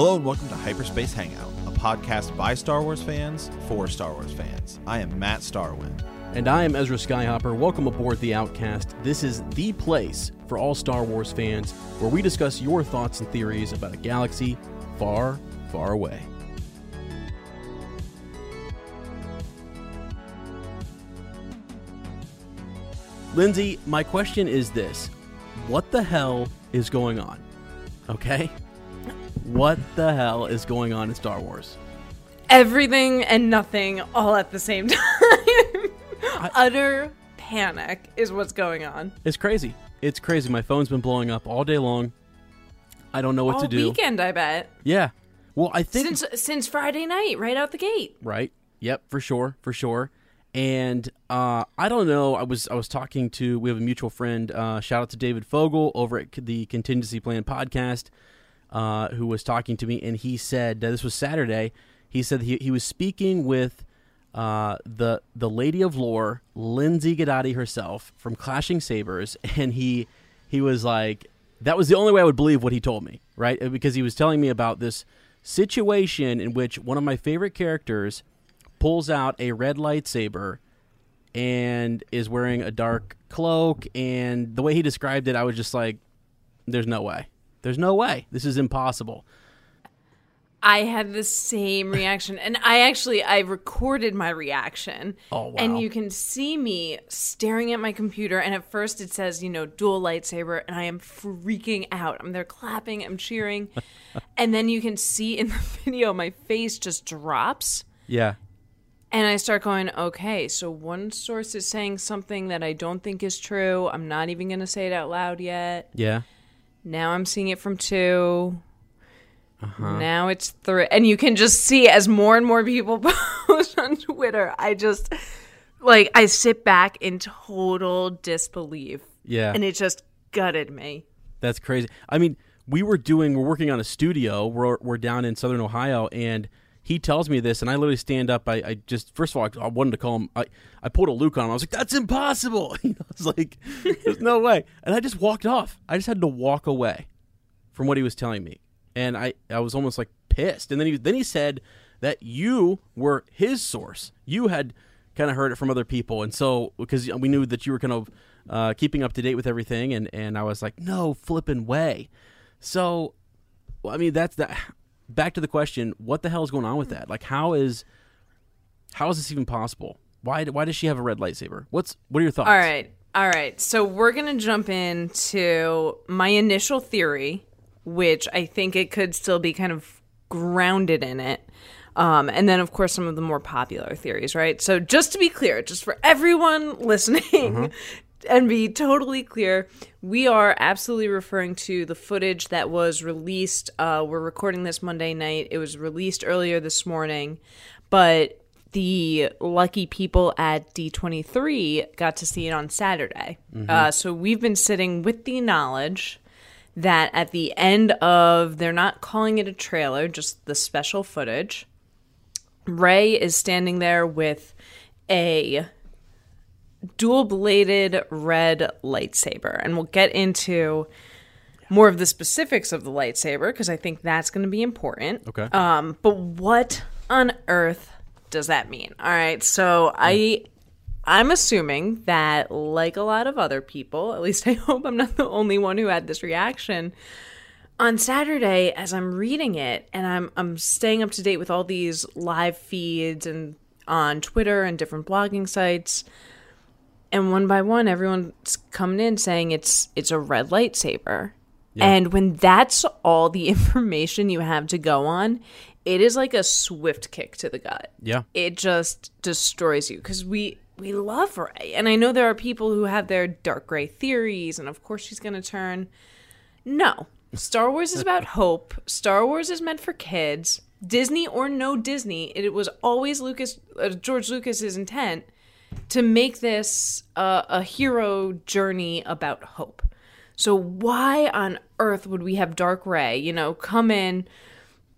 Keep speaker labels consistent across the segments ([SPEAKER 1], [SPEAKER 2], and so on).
[SPEAKER 1] Hello and welcome to Hyperspace Hangout, a podcast by Star Wars fans for Star Wars fans. I am Matt Starwind.
[SPEAKER 2] And I am Ezra Skyhopper. Welcome aboard The Outcast. This is the place for all Star Wars fans where we discuss your thoughts and theories about a galaxy far, far away. Lindsay, my question is this What the hell is going on? Okay? What the hell is going on in Star Wars?
[SPEAKER 3] everything and nothing all at the same time. Utter panic is what's going on.
[SPEAKER 2] It's crazy. It's crazy. My phone's been blowing up all day long. I don't know what
[SPEAKER 3] all
[SPEAKER 2] to do.
[SPEAKER 3] weekend, I bet.
[SPEAKER 2] Yeah. Well, I think
[SPEAKER 3] Since since Friday night, right out the gate.
[SPEAKER 2] right. Yep, for sure, for sure. And uh, I don't know. I was I was talking to we have a mutual friend. Uh, shout out to David Fogel over at the Contingency Plan podcast, uh, who was talking to me, and he said uh, this was Saturday. He said he he was speaking with uh, the the Lady of Lore, Lindsay Gadati herself from Clashing Sabers, and he he was like that was the only way I would believe what he told me, right? Because he was telling me about this situation in which one of my favorite characters pulls out a red lightsaber and is wearing a dark cloak and the way he described it I was just like there's no way. There's no way. This is impossible.
[SPEAKER 3] I had the same reaction, and I actually I recorded my reaction.
[SPEAKER 2] Oh, wow.
[SPEAKER 3] And you can see me staring at my computer, and at first it says you know dual lightsaber, and I am freaking out. I'm there clapping, I'm cheering, and then you can see in the video my face just drops.
[SPEAKER 2] Yeah.
[SPEAKER 3] And I start going, okay, so one source is saying something that I don't think is true. I'm not even going to say it out loud yet.
[SPEAKER 2] Yeah.
[SPEAKER 3] Now I'm seeing it from two.
[SPEAKER 2] Uh-huh.
[SPEAKER 3] Now it's three. And you can just see as more and more people post on Twitter, I just, like, I sit back in total disbelief.
[SPEAKER 2] Yeah.
[SPEAKER 3] And it just gutted me.
[SPEAKER 2] That's crazy. I mean, we were doing, we're working on a studio. We're, we're down in Southern Ohio, and he tells me this, and I literally stand up. I, I just, first of all, I, I wanted to call him. I, I pulled a Luke on him. I was like, "That's impossible." You know, I was like, "There's no way," and I just walked off. I just had to walk away from what he was telling me, and I, I was almost like pissed. And then he, then he said that you were his source. You had kind of heard it from other people, and so because we knew that you were kind of uh, keeping up to date with everything, and and I was like, "No flipping way." So, well, I mean, that's that. Back to the question: What the hell is going on with that? Like, how is how is this even possible? Why why does she have a red lightsaber? What's what are your thoughts?
[SPEAKER 3] All right. All right. So we're going to jump into my initial theory, which I think it could still be kind of grounded in it. Um, and then, of course, some of the more popular theories, right? So, just to be clear, just for everyone listening, and be totally clear, we are absolutely referring to the footage that was released. Uh, we're recording this Monday night. It was released earlier this morning, but the lucky people at D23 got to see it on Saturday. Uh, so we've been sitting with the knowledge that at the end of, they're not calling it a trailer, just the special footage. Rey is standing there with a dual bladed red lightsaber. And we'll get into more of the specifics of the lightsaber because I think that's going to be important.
[SPEAKER 2] Okay.
[SPEAKER 3] Um, but what on earth does that mean? All right. So I. I'm assuming that, like a lot of other people, at least I hope I'm not the only one who had this reaction. On Saturday, as I'm reading it, and I'm I'm staying up to date with all these live feeds and on Twitter and different blogging sites, and one by one everyone's coming in saying it's it's a red lightsaber. And when that's all the information you have to go on it is like a swift kick to the gut.
[SPEAKER 2] Yeah.
[SPEAKER 3] it just destroys you because we we love Rey and i know there are people who have their dark Rey theories and of course she's going to turn. No. Star wars is about hope. Star wars is meant for kids. Disney or no disney it was always lucas uh, george lucas's intent to make this uh, a hero journey about hope. So why on earth would we have Dark Rey, you know, come in,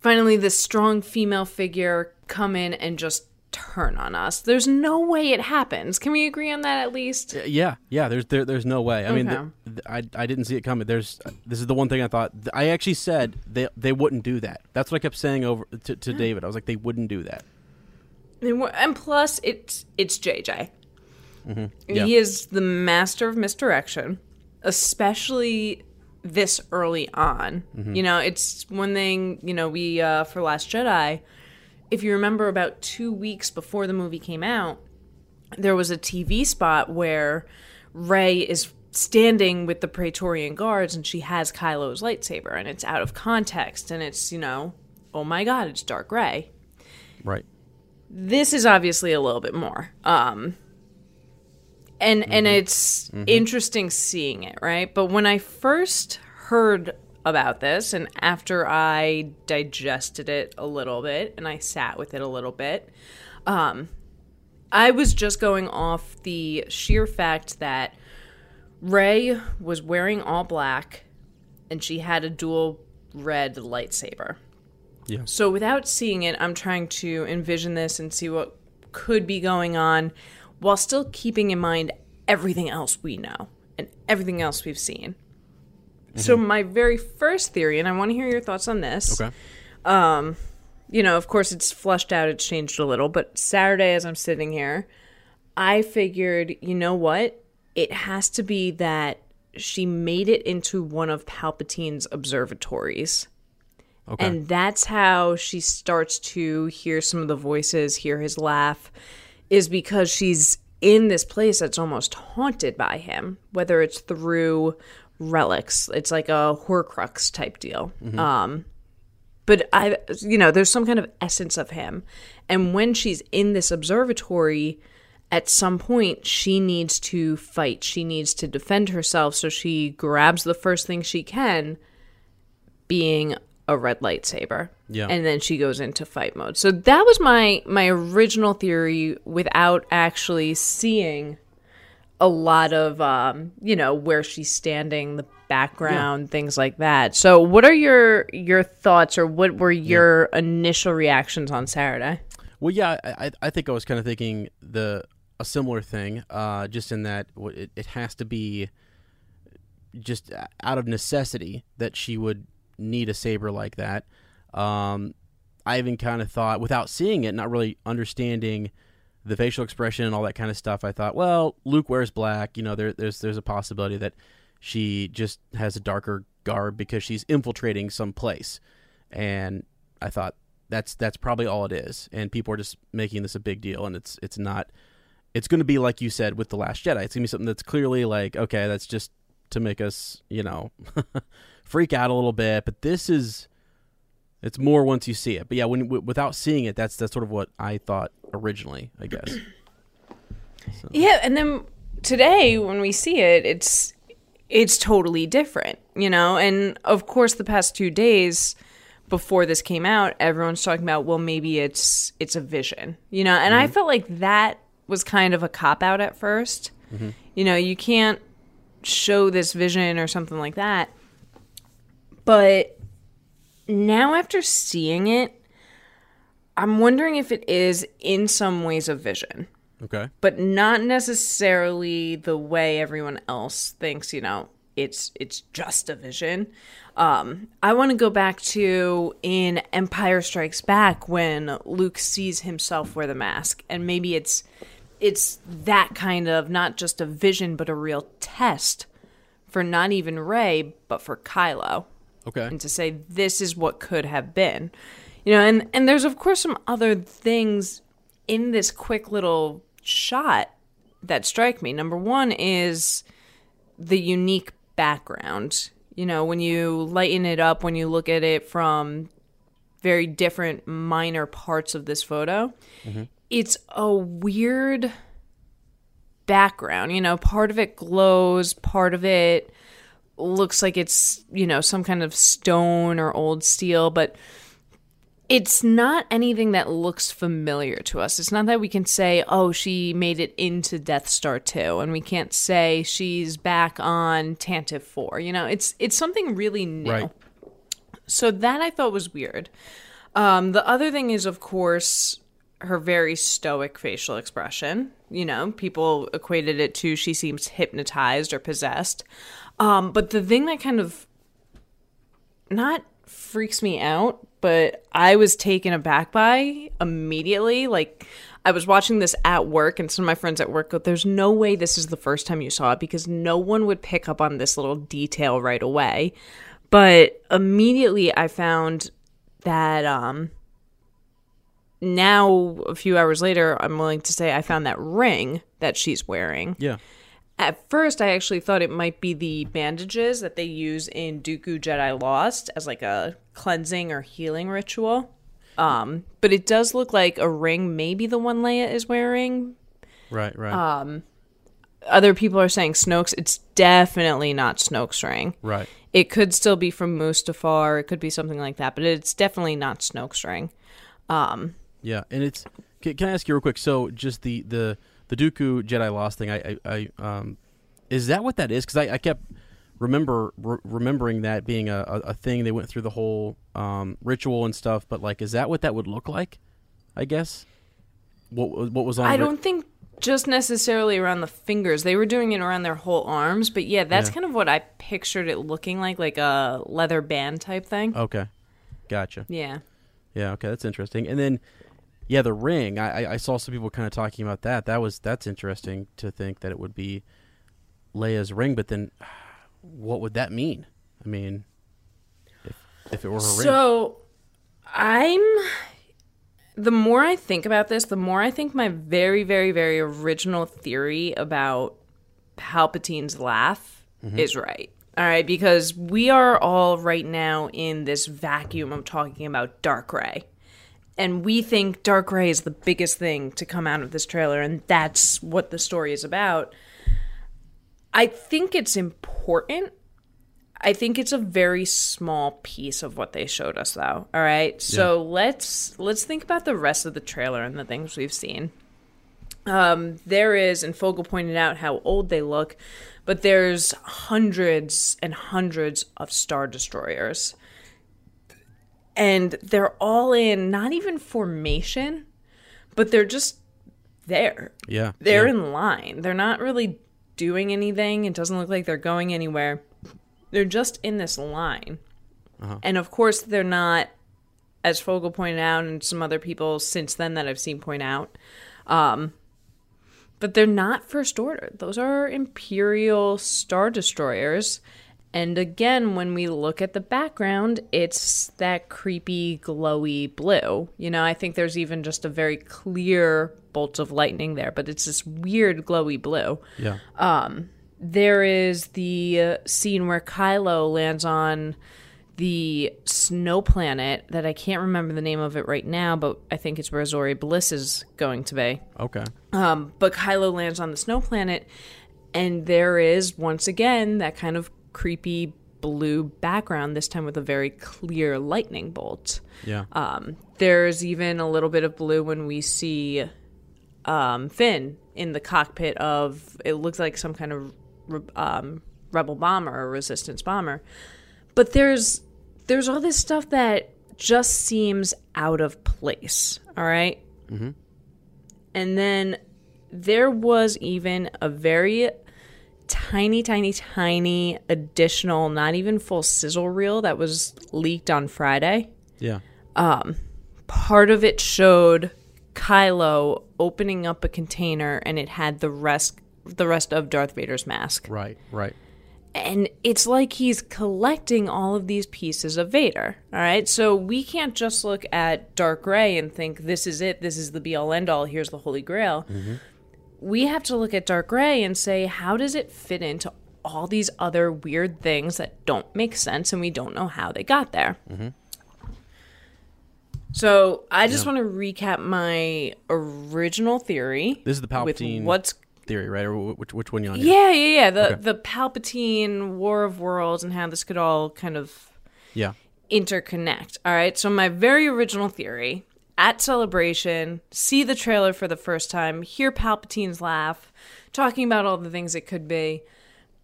[SPEAKER 3] finally this strong female figure come in and just turn on us? There's no way it happens. Can we agree on that at least?
[SPEAKER 2] Yeah, yeah. There's there, there's no way. I mean,
[SPEAKER 3] Okay.
[SPEAKER 2] th- th- I I didn't see it coming. There's this is the one thing I thought. I actually said they they wouldn't do that. That's what I kept saying over to, to David. I was like, they wouldn't do that.
[SPEAKER 3] And, and plus, it's it's JJ.
[SPEAKER 2] Yeah.
[SPEAKER 3] He is the master of misdirection, especially this early on. You know, it's one thing. You know, we uh, for Last Jedi. If you remember, about two weeks before the movie came out, there was a TV spot where Rey is standing with the Praetorian guards and she has Kylo's lightsaber and it's out of context and it's, you know, oh my god, it's Dark Rey
[SPEAKER 2] Right.
[SPEAKER 3] This is obviously a little bit more um and and it's interesting seeing it right? But when i first heard about this and after i digested it a little bit and i sat with it a little bit um i was just going off the sheer fact that Rey was wearing all black and she had a dual red lightsaber
[SPEAKER 2] Yeah.
[SPEAKER 3] so without seeing it, I'm trying to envision this and see what could be going on while still keeping in mind everything else we know and everything else we've seen. So my very first theory, and I want to hear your thoughts on this.
[SPEAKER 2] Okay.
[SPEAKER 3] Um, you know, of course it's flushed out, it's changed a little, but Saturday as I'm sitting here, I figured, you know what? It has to be that she made it into one of Palpatine's observatories.
[SPEAKER 2] Okay.
[SPEAKER 3] And that's how she starts to hear some of the voices, hear his laugh, is because she's in this place that's almost haunted by him, whether it's through relics. It's like a Horcrux type deal. Um, but I, you know, there's some kind of essence of him. And when she's in this observatory, at some point, she needs to fight. She needs to defend herself. So she grabs the first thing she can, being a red lightsaber.
[SPEAKER 2] Yeah.
[SPEAKER 3] And then she goes into fight mode. So that was my my original theory without actually seeing a lot of um, you know, where she's standing, the background, things like that. So what are your your thoughts or what were your initial reactions on Saturday?
[SPEAKER 2] Well, yeah, I, I- think I was kind of thinking the a similar thing, uh, just in that it, it has to be just out of necessity that she would need a saber like that. Um, I even kind of thought, without seeing it, not really understanding the facial expression and all that kind of stuff, I thought, well, Luke wears black. You know, there, there's there's a possibility that she just has a darker garb because she's infiltrating some place, and I thought that's that's probably all it is, and people are just making this a big deal, and it's it's not. it's going to be like you said with the Last Jedi. It's going to be something that's clearly like, okay, that's just to make us, you know, freak out a little bit. But this is, it's more once you see it. But yeah, when w- without seeing it, that's that's sort of what I thought originally. I guess. So.
[SPEAKER 3] Yeah, and then today when we see it, it's it's totally different, you know. And of course, the past two days before this came out, everyone's talking about, well, maybe it's it's a vision, you know. And I mm-hmm. felt like that was kind of a cop out at 1st mm-hmm. You know, you can't show this vision or something like that. But now after seeing it, I'm wondering if it is in some ways a vision.
[SPEAKER 2] Okay.
[SPEAKER 3] but not necessarily the way everyone else thinks you know it's it's just a vision. Um i want to go back to in empire strikes back when luke sees himself wear the mask and maybe it's it's that kind of not just a vision but a real test for not even Rey but for Kylo
[SPEAKER 2] Okay.
[SPEAKER 3] and to say this is what could have been. You know and and there's of course some other things in this quick little shot that strike me. Number one is the unique background. You know when you lighten it up when you look at it from very different minor parts of this photo mm-hmm. it's a weird background. You know part of it glows part of it looks like it's you know some kind of stone or old steel but it's not anything that looks familiar to us. It's not that we can say oh she made it into death star 2 and we can't say she's back on tantive 4 you know? It's it's something really new.
[SPEAKER 2] Right.
[SPEAKER 3] so that i thought was weird. Um, the other thing is of course her very stoic facial expression. You know people equated it to she seems hypnotized or possessed um, but the thing that kind of not freaks me out, but I was taken aback by immediately. Like, I was watching this at work, and some of my friends at work go, There's no way this is the first time you saw it because no one would pick up on this little detail right away. But immediately I found that um, now, a few hours later, I'm willing to say I found that ring that she's wearing
[SPEAKER 2] Yeah.
[SPEAKER 3] At first I actually thought it might be the bandages that they use in Dooku Jedi Lost as like a cleansing or healing ritual. Um, but it does look like a ring, maybe the one Leia is wearing.
[SPEAKER 2] Right. Right.
[SPEAKER 3] Uh, Other people are saying Snoke's. It's definitely not Snoke's ring.
[SPEAKER 2] right.
[SPEAKER 3] It could still be from Mustafar. It could be something like that, but it's definitely not Snoke's ring.
[SPEAKER 2] Yeah, and it's. Can, can I ask you real quick? So, just the the the Dooku Jedi Lost thing. I I, I um, is that what that is? Because I, I kept remember re- remembering that being a, a, a thing. They went through the whole um ritual and stuff. But like, is that what that would look like? I guess. What was- what was on?
[SPEAKER 3] I don't think just necessarily around the fingers. They were doing it around their whole arms, but yeah, that's
[SPEAKER 2] Yeah.
[SPEAKER 3] kind of what I pictured it looking like, like a leather band type thing.
[SPEAKER 2] Okay, gotcha.
[SPEAKER 3] Yeah.
[SPEAKER 2] Yeah, okay, that's interesting. And then, yeah, the ring. I, I- saw some people kind of talking about that. That was that's interesting to think that it would be Leia's ring. But then, what would that mean? I mean, if if it were her ring,
[SPEAKER 3] So I'm the more I think about this, the more I think my very, very, very original theory about Palpatine's laugh mm-hmm. is right. All right, because we are all right now in this vacuum of talking about Dark Rey. And we think Dark Rey is the biggest thing to come out of this trailer, and that's what the story is about. I think it's important I think it's a very small piece of what they showed us though. All right. So let's let's think about the rest of the trailer and the things we've seen. Um there is and Fogel pointed out how old they look, but there's hundreds and hundreds of star destroyers. And they're all in not even formation, but they're just there
[SPEAKER 2] yeah,
[SPEAKER 3] they're
[SPEAKER 2] yeah.
[SPEAKER 3] in line. They're not really doing anything. It doesn't look like they're going anywhere. They're just in this line. And of course, they're not, as Fogel pointed out, and some other people since then that I've seen point out, um, but they're not First Order. Those are Imperial Star Destroyers. And again, when we look at the background, it's that creepy, glowy blue. You know, I think there's even just a very clear bolt of lightning there, but it's this weird, glowy blue.
[SPEAKER 2] Yeah.
[SPEAKER 3] Um, There is the uh, scene where Kylo lands on the snow planet that I can't remember the name of it right now, but I think it's where Zorii Bliss is going to be.
[SPEAKER 2] okay.
[SPEAKER 3] Um, but Kylo lands on the snow planet, and there is once again that kind of creepy blue background, this time with a very clear lightning bolt.
[SPEAKER 2] Yeah.
[SPEAKER 3] Um, there's even a little bit of blue when we see um, Finn in the cockpit of it looks like some kind of re- um, rebel bomber or resistance bomber. But there's there's all this stuff that just seems out of place. All right? And then there was even a very tiny, tiny, tiny additional, not even full sizzle reel that was leaked on Friday.
[SPEAKER 2] yeah.
[SPEAKER 3] Um, Part of it showed Kylo opening up a container and it had the rest the rest of Darth Vader's mask.
[SPEAKER 2] Right. Right.
[SPEAKER 3] And it's like he's collecting all of these pieces of Vader. All right. So we can't just look at Dark Rey and think this is it, this is the be all end all, here's the Holy Grail. We have to look at Dark Rey and say, how does it fit into all these other weird things that don't make sense and we don't know how they got there? Mm-hmm. So I just want to recap my original theory.
[SPEAKER 2] This is the Palpatine
[SPEAKER 3] what's
[SPEAKER 2] theory, right? Or which which one you on?
[SPEAKER 3] yeah, yeah, yeah. The
[SPEAKER 2] Okay.
[SPEAKER 3] the Palpatine War of Worlds and how this could all kind of
[SPEAKER 2] Yeah.
[SPEAKER 3] interconnect. All right. So my very original theory at Celebration, see the trailer for the first time, hear Palpatine's laugh, talking about all the things it could be.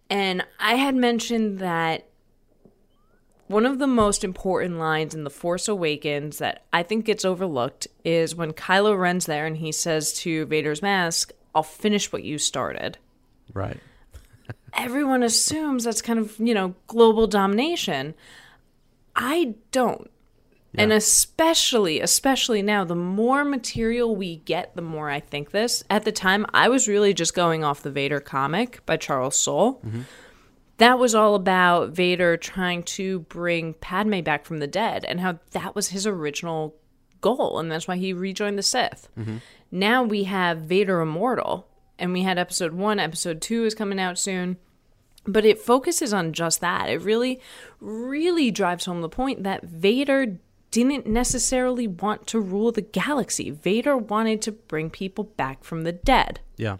[SPEAKER 3] And I had mentioned that one of the most important lines in The Force Awakens that I think gets overlooked is when Kylo Ren's there and he says to Vader's mask, I'll finish what you started
[SPEAKER 2] Right.
[SPEAKER 3] everyone assumes that's kind of, you know, global domination. I don't. And especially, especially now, the more material we get, the more I think this. At the time, I was really just going off the Vader comic by Charles Soule. Mm-hmm. That was all about Vader trying to bring Padme back from the dead and how that was his original goal. And that's why he rejoined the Sith. Mm-hmm. Now we have Vader Immortal. And we had episode one, episode two is coming out soon but it focuses on just that. It really, really drives home the point that Vader didn't necessarily want to rule the galaxy. Vader wanted to bring people back from the dead.
[SPEAKER 2] Yeah.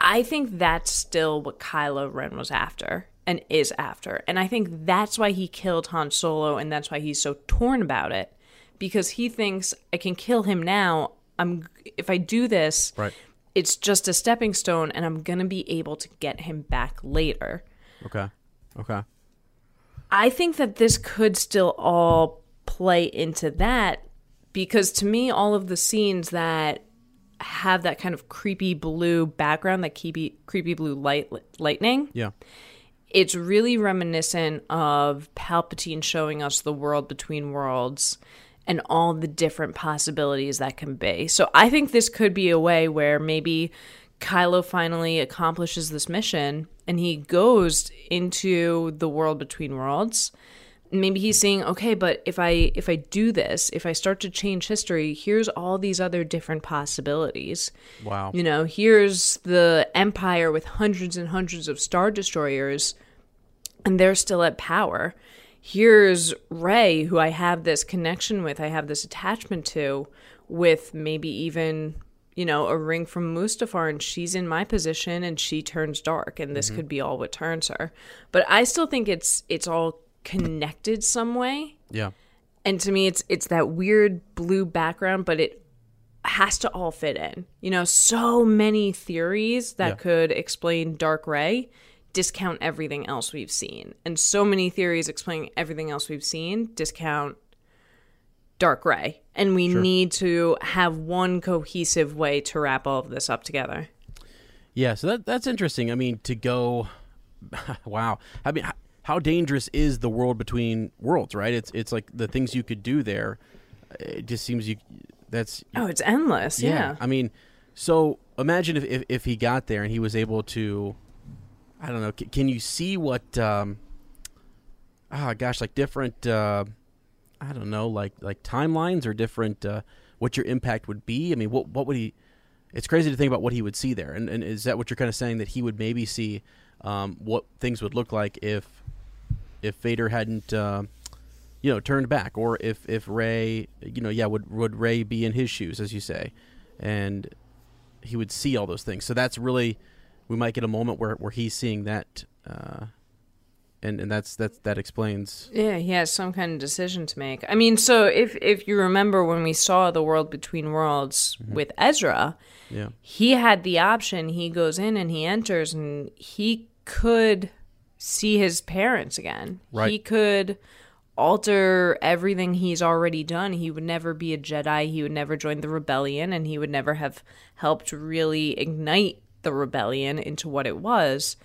[SPEAKER 3] I think that's still what Kylo Ren was after and is after. And I think that's why he killed Han Solo and that's why he's so torn about it because he thinks I can kill him now. I'm if I do this,
[SPEAKER 2] Right.
[SPEAKER 3] it's just a stepping stone and I'm going to be able to get him back later.
[SPEAKER 2] Okay. Okay.
[SPEAKER 3] I think that this could still all play into that because to me, all of the scenes that have that kind of creepy blue background, that creepy, creepy blue light lightning,
[SPEAKER 2] Yeah.
[SPEAKER 3] it's really reminiscent of Palpatine showing us the world between worlds and all the different possibilities that can be. So I think this could be a way where maybe Kylo finally accomplishes this mission and he goes into the world between worlds. Maybe he's saying, "Okay, but if I if I do this, if I start to change history, here's all these other different possibilities."
[SPEAKER 2] Wow.
[SPEAKER 3] You know, here's the empire with hundreds and hundreds of star destroyers, and they're still at power. Here's Rey, who I have this connection with, I have this attachment to, with maybe even, you know, a ring from Mustafar, and she's in my position and she turns dark, and this mm-hmm. could be all what turns her. But I still think it's it's all connected some way
[SPEAKER 2] Yeah.
[SPEAKER 3] and to me it's it's that weird blue background but it has to all fit in you know so many theories that
[SPEAKER 2] Yeah.
[SPEAKER 3] could explain dark Rey discount everything else we've seen and so many theories explaining everything else we've seen discount dark Rey and we need to have one cohesive way to wrap all of this up together
[SPEAKER 2] Yeah, so that that's interesting. I mean, to go, wow. I mean, how dangerous is the world between worlds? Right? It's it's like the things you could do there. It just seems you. That's
[SPEAKER 3] oh it's endless yeah,
[SPEAKER 2] I mean, so imagine if, if if he got there and he was able to, I don't know. c- Can you see what um, ah gosh like different uh, I don't know like like timelines or different uh, what your impact would be. I mean, what what would he? It's crazy to think about what he would see there. And, and is that what you're kind of saying that he would maybe see um, what things would look like if if Vader hadn't uh, you know turned back, or if if Rey you know yeah would would Rey be in his shoes as you say, and he would see all those things. So that's really we might get a moment where where he's seeing that. Uh, and and that's that's that explains
[SPEAKER 3] Yeah, he has some kind of decision to make. I mean, so if if you remember when we saw the world between worlds with Ezra,
[SPEAKER 2] yeah
[SPEAKER 3] he had the option. He goes in and he enters, and he could see his parents again.
[SPEAKER 2] Right.
[SPEAKER 3] He could alter everything he's already done. He would never be a Jedi. He would never join the rebellion, and he would never have helped really ignite the rebellion into what it was.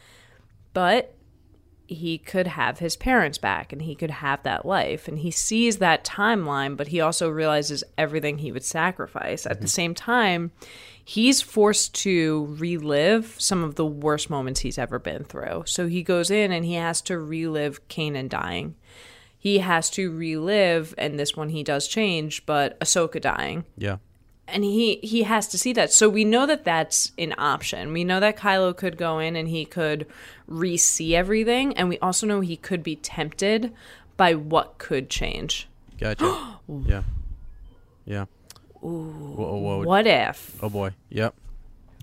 [SPEAKER 3] But he could have his parents back and he could have that life. And he sees that timeline, but he also realizes everything he would sacrifice. At the mm-hmm. same time, he's forced to relive some of the worst moments he's ever been through. So he goes in and he has to relive Kanan dying. He has to relive, and this one he does change, but Ahsoka dying
[SPEAKER 2] yeah
[SPEAKER 3] and he he has to see that. So we know that that's an option. We know that Kylo could go in and he could re-see everything, and we also know he could be tempted by what could change.
[SPEAKER 2] gotcha yeah yeah Whoa, whoa, whoa.
[SPEAKER 3] What if?
[SPEAKER 2] oh boy yep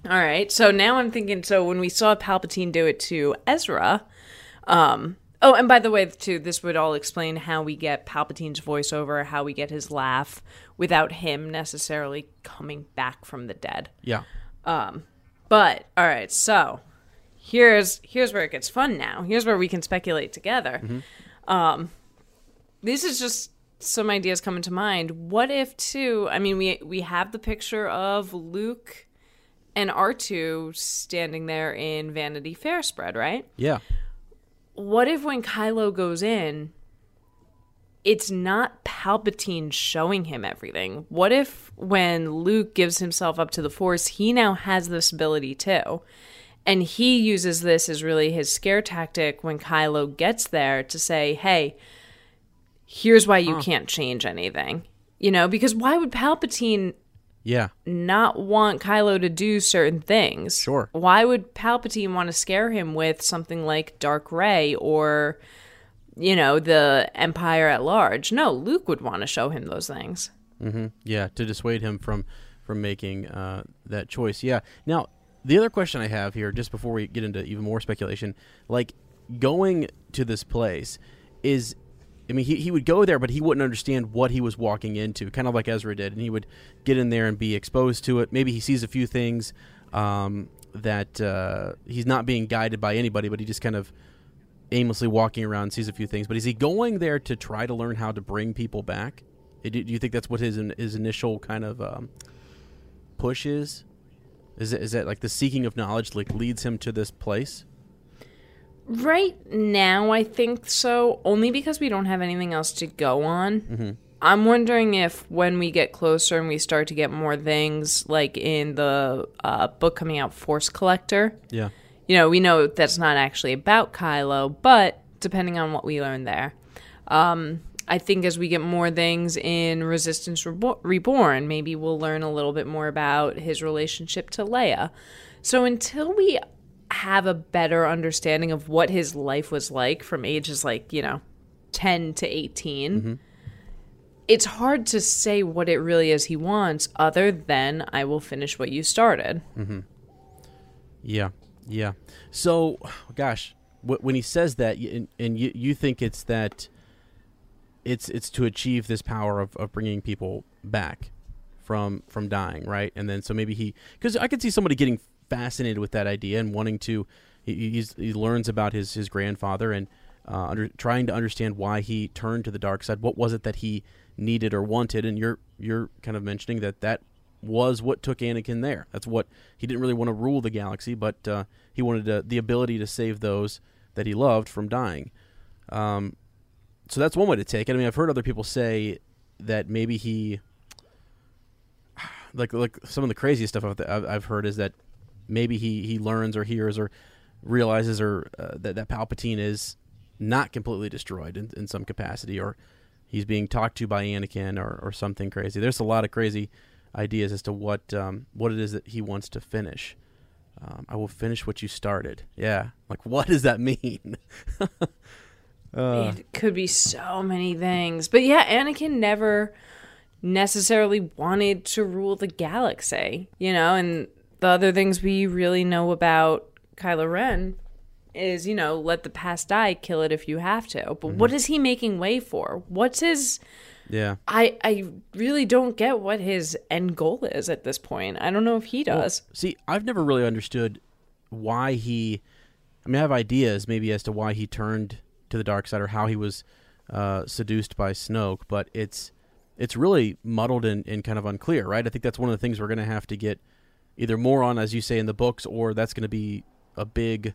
[SPEAKER 3] All right. So now I'm thinking. So when we saw Palpatine do it to Ezra, um. Oh, and by the way, too, this would all explain how we get Palpatine's voiceover, how we get his laugh without him necessarily coming back from the dead.
[SPEAKER 2] yeah
[SPEAKER 3] But all right, so here's here's where it gets fun now. Here's where we can speculate together. Um, this is just some ideas coming to mind. What if too? I mean, we we have the picture of Luke and R2 standing there in Vanity Fair spread, right?
[SPEAKER 2] yeah
[SPEAKER 3] What if when Kylo goes in, it's not Palpatine showing him everything? What if when Luke gives himself up to the Force, he now has this ability too? And he uses this as really his scare tactic when Kylo gets there to say, hey, here's why you can't change anything. You know, because why would Palpatine
[SPEAKER 2] yeah
[SPEAKER 3] not want Kylo to do certain things.
[SPEAKER 2] Sure.
[SPEAKER 3] Why would Palpatine want to scare him with something like Dark Rey or, you know, the Empire at large? No, Luke would want to show him those things.
[SPEAKER 2] hmm Yeah, to dissuade him from from making uh, that choice. Yeah. Now, the other question I have here, just before we get into even more speculation, like going to this place is. I mean, he, he would go there, but he wouldn't understand what he was walking into, kind of like Ezra did. And he would get in there and be exposed to it. Maybe he sees a few things um, that uh, he's not being guided by anybody, but he just kind of aimlessly walking around sees a few things. But is he going there to try to learn how to bring people back? Do do you think that's what his his initial kind of um, push is? Is it, is that like the seeking of knowledge like leads him to this place?
[SPEAKER 3] Right now, I think so, only because we don't have anything else to go on. I'm wondering if when we get closer and we start to get more things, like in the uh, book coming out, Force Collector,
[SPEAKER 2] Yeah.
[SPEAKER 3] you know, we know that's not actually about Kylo, but depending on what we learn there. Um, I think as we get more things in Resistance Rebo- Reborn, maybe we'll learn a little bit more about his relationship to Leia. So until we have a better understanding of what his life was like from ages like, you know, 10 to 18, mm-hmm. it's hard to say what it really is he wants other than I will finish what you started. Mm-hmm.
[SPEAKER 2] Yeah, yeah. So, gosh, wh- when he says that, and, and you you think it's that it's it's to achieve this power of, of bringing people back from from dying, right? And then so maybe he because I could see somebody getting fascinated with that idea and wanting to. He, he learns about his his grandfather and uh, under, trying to understand why he turned to the dark side. What was it that he needed or wanted? And you're you're kind of mentioning that that was what took Anakin there. That's what he didn't really want to rule the galaxy, but uh, he wanted uh, the ability to save those that he loved from dying. Um, so that's one way to take it. I mean, I've heard other people say that maybe he, like like some of the craziest stuff I've I've heard is that maybe he he learns or hears or realizes or uh, that that Palpatine is not completely destroyed in, in some capacity, or he's being talked to by Anakin, or, or something crazy. There's a lot of crazy ideas as to what um, what it is that he wants to finish. Um, I will finish what you started. Yeah, like what does that mean? uh,
[SPEAKER 3] it could be so many things. But yeah, Anakin never necessarily wanted to rule the galaxy, you know, and the other things we really know about Kylo Ren is, you know, let the past die, kill it if you have to. But what is he making way for? What's his
[SPEAKER 2] yeah.
[SPEAKER 3] I I really don't get what his end goal is at this point. I don't know if he does.
[SPEAKER 2] See, I've never really understood why he. I mean, I have ideas maybe as to why he turned to the dark side or how he was uh, seduced by Snoke, but it's it's really muddled and, and kind of unclear, right? I think that's one of the things we're going to have to get either more on, as you say, in the books, or that's going to be a big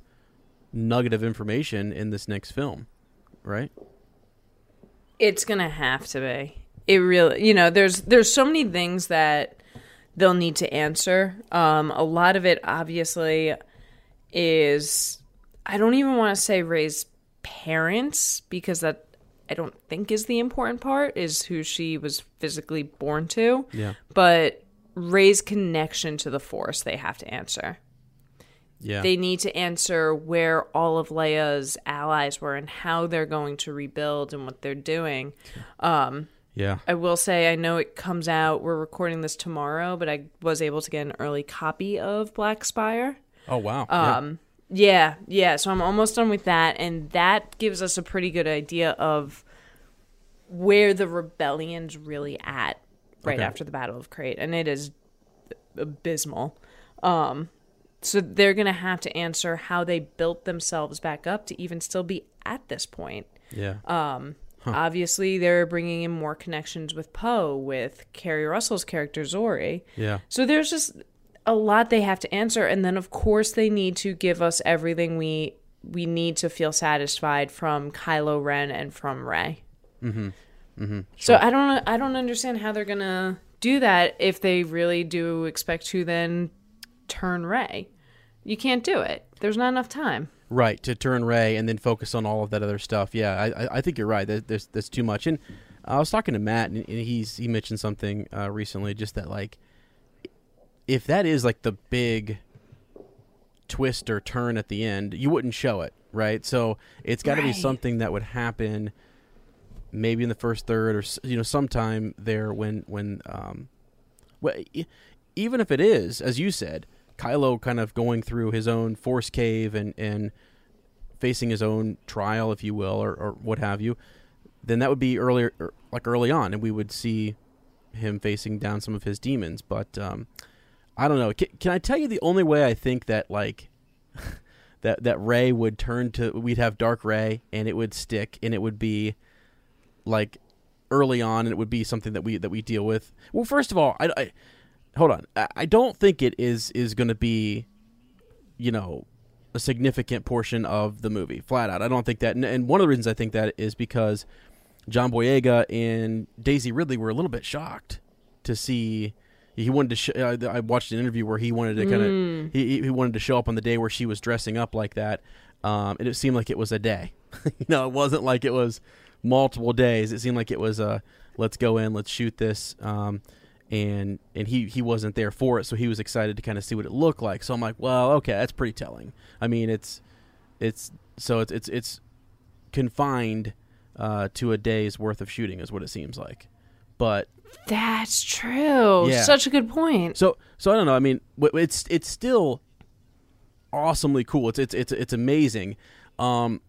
[SPEAKER 2] nugget of information in this next film, right?
[SPEAKER 3] It's gonna have to be. It really, you know, there's there's so many things that they'll need to answer. Um, a lot of it, obviously, is I don't even want to say Rey's parents because that I don't think is the important part. Is who she was physically born to.
[SPEAKER 2] Yeah.
[SPEAKER 3] But Rey's connection to the Force, they have to answer.
[SPEAKER 2] Yeah.
[SPEAKER 3] They need to answer where all of Leia's allies were and how they're going to rebuild and what they're doing. Um,
[SPEAKER 2] yeah.
[SPEAKER 3] I will say, I know it comes out, we're recording this tomorrow, but I was able to get an early copy of Black Spire.
[SPEAKER 2] Oh wow. Yeah.
[SPEAKER 3] Um, yeah, yeah. So I'm almost done with that, and that gives us a pretty good idea of where the rebellion's really at right
[SPEAKER 2] Okay.
[SPEAKER 3] after the Battle of Crait, and it is abysmal. Um, so they're gonna have to answer how they built themselves back up to even still be at this point.
[SPEAKER 2] Yeah.
[SPEAKER 3] Um, Obviously, they're bringing in more connections with Poe, with Keri Russell's character Zorii.
[SPEAKER 2] yeah.
[SPEAKER 3] So there's just a lot they have to answer, and then of course they need to give us everything we we need to feel satisfied from Kylo Ren and from Rey. Mm-hmm. Mm-hmm. So I don't I don't understand how they're gonna do that if they really do expect to then turn Rey. You can't do it. There's not enough time.
[SPEAKER 2] Right to turn Rey and then focus on all of that other stuff. Yeah, I, I, I think you're right. There- There's there's too much. And I was talking to Matt, and, he's he mentioned something uh, recently, just that like, if that is like the big twist or turn at the end, you wouldn't show it, right? So it's got to be something that would happen, maybe in the first third or you know sometime there when when um, well, even if it is as you said, Kylo kind of going through his own force cave and and facing his own trial, if you will, or, or what have you, then that would be earlier, er, like early on, and we would see him facing down some of his demons. But um, I don't know. Can, can I tell you the only way I think that like that that Rey would turn to? We'd have Dark Rey, and it would stick, and it would be like early on, and it would be something that we that we deal with. Well, first of all, I, I hold on. I, don't think it is is going to be, you know, a significant portion of the movie. Flat out, I don't think that. And, and one of the reasons I think that is because John Boyega and Daisy Ridley were a little bit shocked to see. He wanted to. Sh- I watched an interview where he wanted to kind of. He, he wanted to show up on the day where she was dressing up like that, um, and it seemed like it was a day. you know, it wasn't like it was multiple days. It seemed like it was a let's go in, let's shoot this. Um, and and he he wasn't there for it, so he was excited to kind of see what it looked like. So I'm like, well, okay, that's pretty telling. I mean, it's it's so it's it's it's confined uh, to a day's worth of shooting, is what it seems like. But
[SPEAKER 3] That's true.
[SPEAKER 2] Yeah.
[SPEAKER 3] Such a good point.
[SPEAKER 2] so so I don't know. I mean, it's it's still awesomely cool. It's it's it's it's amazing. Um,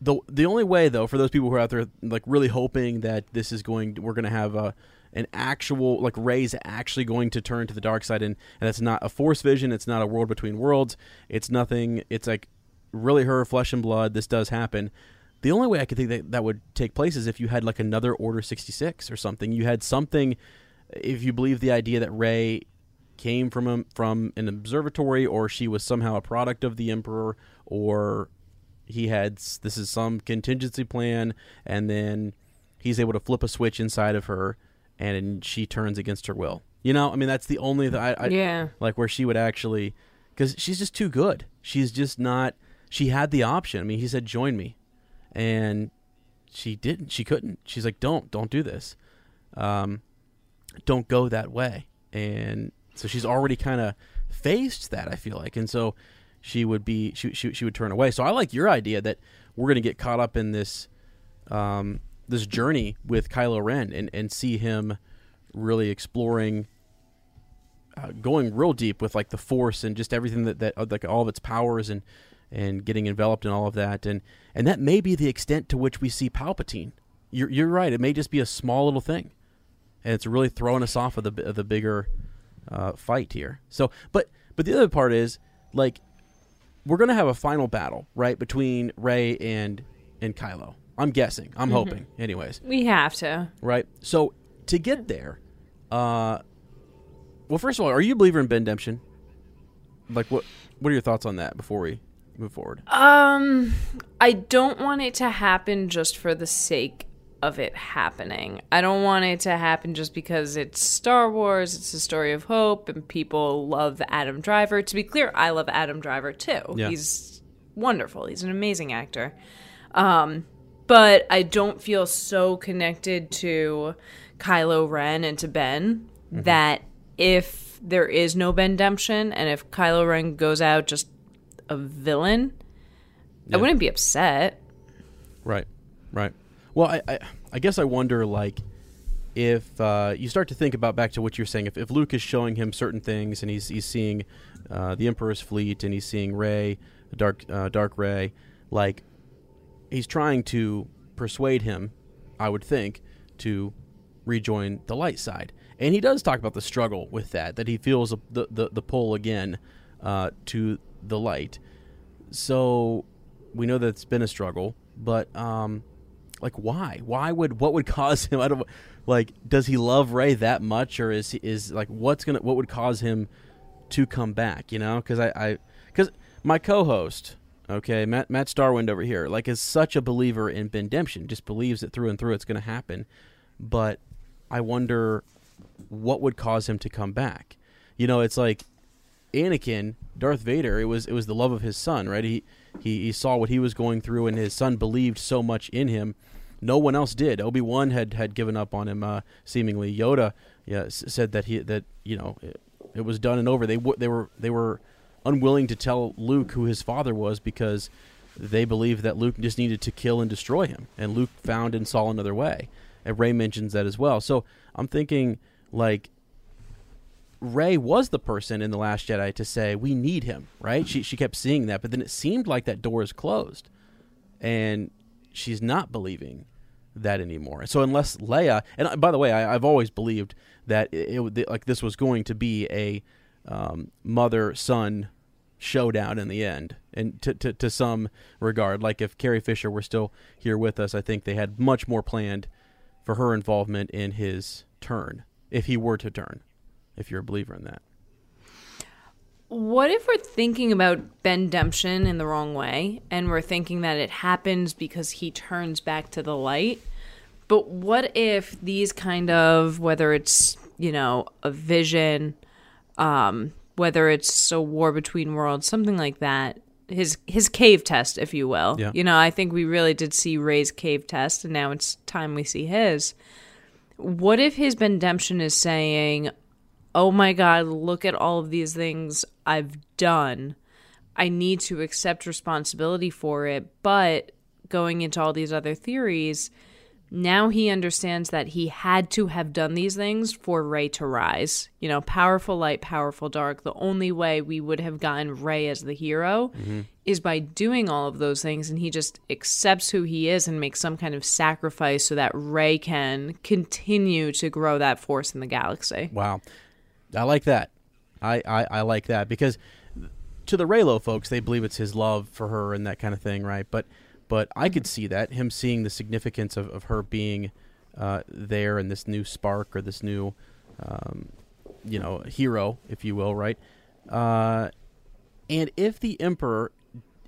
[SPEAKER 2] the the only way though for those people who are out there like really hoping that this is going we're going to have a an actual like Rey's actually going to turn to the dark side and and that's not a force vision. It's not a world between worlds. It's nothing. It's like really her flesh and blood. This does happen. The only way I could think that that would take place is if you had like another Order 66 or something. You had something, if you believe the idea that Rey came from a, from an observatory or she was somehow a product of the Emperor or he had this is some contingency plan and then he's able to flip a switch inside of her and she turns against her will. You know, I mean that's the only th- I, I
[SPEAKER 3] Yeah.
[SPEAKER 2] like where she would actually because she's just too good. She's just not. She had the option. I mean, he said, "Join me," and she didn't. She couldn't. She's like, "Don't, don't do this. Um, don't go that way." And so she's already kind of faced that. I feel like, and so she would be she, she she would turn away. So I like your idea that we're going to get caught up in this um, this journey with Kylo Ren and and see him really exploring. Uh, going real deep with like the force and just everything that, that like all of its powers and and getting enveloped in all of that and and that may be the extent to which we see Palpatine. You're you're right. It may just be a small little thing, and it's really throwing us off of the of the bigger uh, fight here. So, but but the other part is like we're gonna have a final battle right between Rey and and Kylo. I'm guessing. I'm hoping. Anyways,
[SPEAKER 3] We have to.
[SPEAKER 2] right? So to get there, uh, well, first of all, are you a believer in Bendemption? Like, what what are your thoughts on that before we move forward?
[SPEAKER 3] Um, I don't want it to happen just for the sake of it happening. I don't want it to happen just because it's Star Wars, it's a story of hope, and people love Adam Driver. To be clear, I love Adam Driver too.
[SPEAKER 2] Yeah.
[SPEAKER 3] He's wonderful. He's an amazing actor. Um, but I don't feel so connected to Kylo Ren and to Ben that if there is no Ben Bendemption and if Kylo Ren goes out just a villain,
[SPEAKER 2] Yeah.
[SPEAKER 3] I wouldn't be upset.
[SPEAKER 2] Right, right. Well, I, I, I guess I wonder, like, if uh, you start to think about back to what you're saying, if, if Luke is showing him certain things and he's he's seeing uh, the Emperor's fleet and he's seeing Rey, dark uh, dark Rey, like he's trying to persuade him, I would think, to rejoin the light side. And he does talk about the struggle with that, that he feels the the, the pull again uh, to the light. So we know that it's been a struggle, but um, like why? Why would what would cause him? I don't like. Does he love Rey that much, or is he, is like what's gonna what would cause him to come back? You know, because I I because my co-host, okay, Matt Matt Starwind over here, like is such a believer in Bendemption, just believes it through and through it's gonna happen, but I wonder what would cause him to come back. You know, it's like Anakin, Darth Vader, it was it was the love of his son, right? He he, he saw what he was going through, and his son believed so much in him. No one else did. Obi Wan had had given up on him. Uh, seemingly, Yoda yeah, s- said that he that you know it, it was done and over. They w- they were they were unwilling to tell Luke who his father was because they believed that Luke just needed to kill and destroy him, and Luke found and saw another way. And Rey mentions that as well. So I'm thinking like Rey was the person in the Last Jedi to say we need him, right? She she kept seeing that, but then it seemed like that door is closed, and she's not believing that anymore. So unless Leia, and by the way, I, I've always believed that it, it like this was going to be a um, mother son showdown in the end, and to, to to some regard, like if Carrie Fisher were still here with us, I think they had much more planned for her involvement in his turn, if he were to turn if you're a believer in that.
[SPEAKER 3] What if we're thinking about Bendemption in the wrong way and we're thinking that it happens because he turns back to the light? But what if these kind of, whether it's, you know, a vision, um, whether it's a war between worlds, something like that, his his cave test, if you will.
[SPEAKER 2] Yeah.
[SPEAKER 3] You know, I think we really did see Rey's cave test, and now it's time we see his. What if his Bendemption is saying, oh my god, look at all of these things I've done. I need to accept responsibility for it. But going into all these other theories, now he understands that he had to have done these things for Rey to rise. You know, powerful light, powerful dark. The only way we would have gotten Rey as the hero mm-hmm. is by doing all of those things. And he just accepts who he is and makes some kind of sacrifice so that Rey can continue to grow that force in the galaxy.
[SPEAKER 2] Wow, I like that. I, I, I like that because to the Reylo folks, they believe it's his love for her and that kind of thing, right? But but I could see that him seeing the significance of, of her being uh, there and this new spark or this new, um, you know, hero, if you will, right? Uh, and if the emperor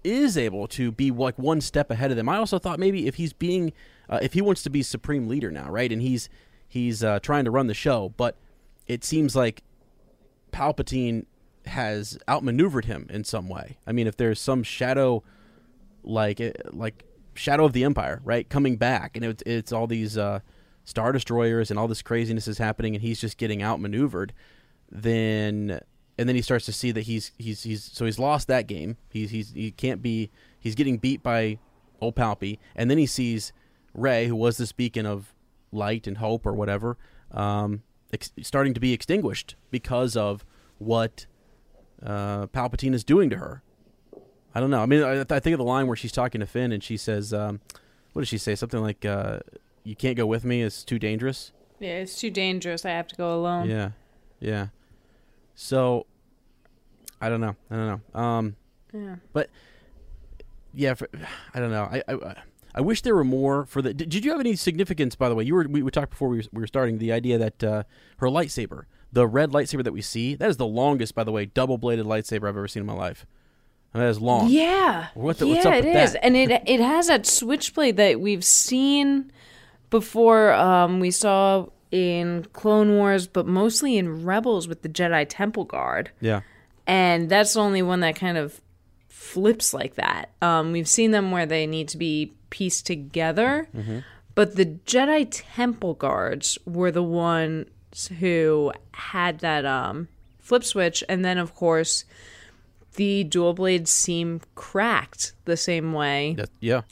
[SPEAKER 2] is able to be like one step ahead of them, I also thought maybe if he's being, uh, if he wants to be supreme leader now, right, and he's he's uh, trying to run the show, but it seems like Palpatine has outmaneuvered him in some way. I mean, if there's some shadow, like eh, like Shadow of the Empire, right? Coming back, and it's it's all these uh, star destroyers and all this craziness is happening, and he's just getting outmaneuvered. Then and then he starts to see that he's he's he's so he's lost that game. He's he's he can't be he's getting beat by old Palpy, and then he sees Rey, who was this beacon of light and hope or whatever, um, ex- starting to be extinguished because of what uh, Palpatine is doing to her. I don't know. I mean, I, I think of the line where she's talking to Finn and she says, um, "What does she say? Something like, uh, you can't go with me. It's too dangerous.'"
[SPEAKER 3] Yeah, it's too dangerous. I have to go alone.
[SPEAKER 2] Yeah, yeah. So, I don't know. I don't know. Um,
[SPEAKER 3] Yeah.
[SPEAKER 2] but yeah, for, I don't know. I, I I wish there were more for the. Did, did you have any significance? By the way, you were we, we talked before we were, we were starting the idea that uh, her lightsaber, the red lightsaber that we see, that is the longest, by the way, double bladed lightsaber I've ever seen in my life. And that is long.
[SPEAKER 3] Yeah.
[SPEAKER 2] What the-
[SPEAKER 3] yeah,
[SPEAKER 2] what's up
[SPEAKER 3] it
[SPEAKER 2] with
[SPEAKER 3] is.
[SPEAKER 2] that?
[SPEAKER 3] And it it has that switchblade that we've seen before um we saw in Clone Wars, but mostly in Rebels with the Jedi Temple Guard.
[SPEAKER 2] Yeah.
[SPEAKER 3] And that's the only one that kind of flips like that. Um we've seen them where they need to be pieced together. But the Jedi Temple Guards were the ones who had that um flip switch and then of course the dual blades seem cracked the same way
[SPEAKER 2] That, yeah.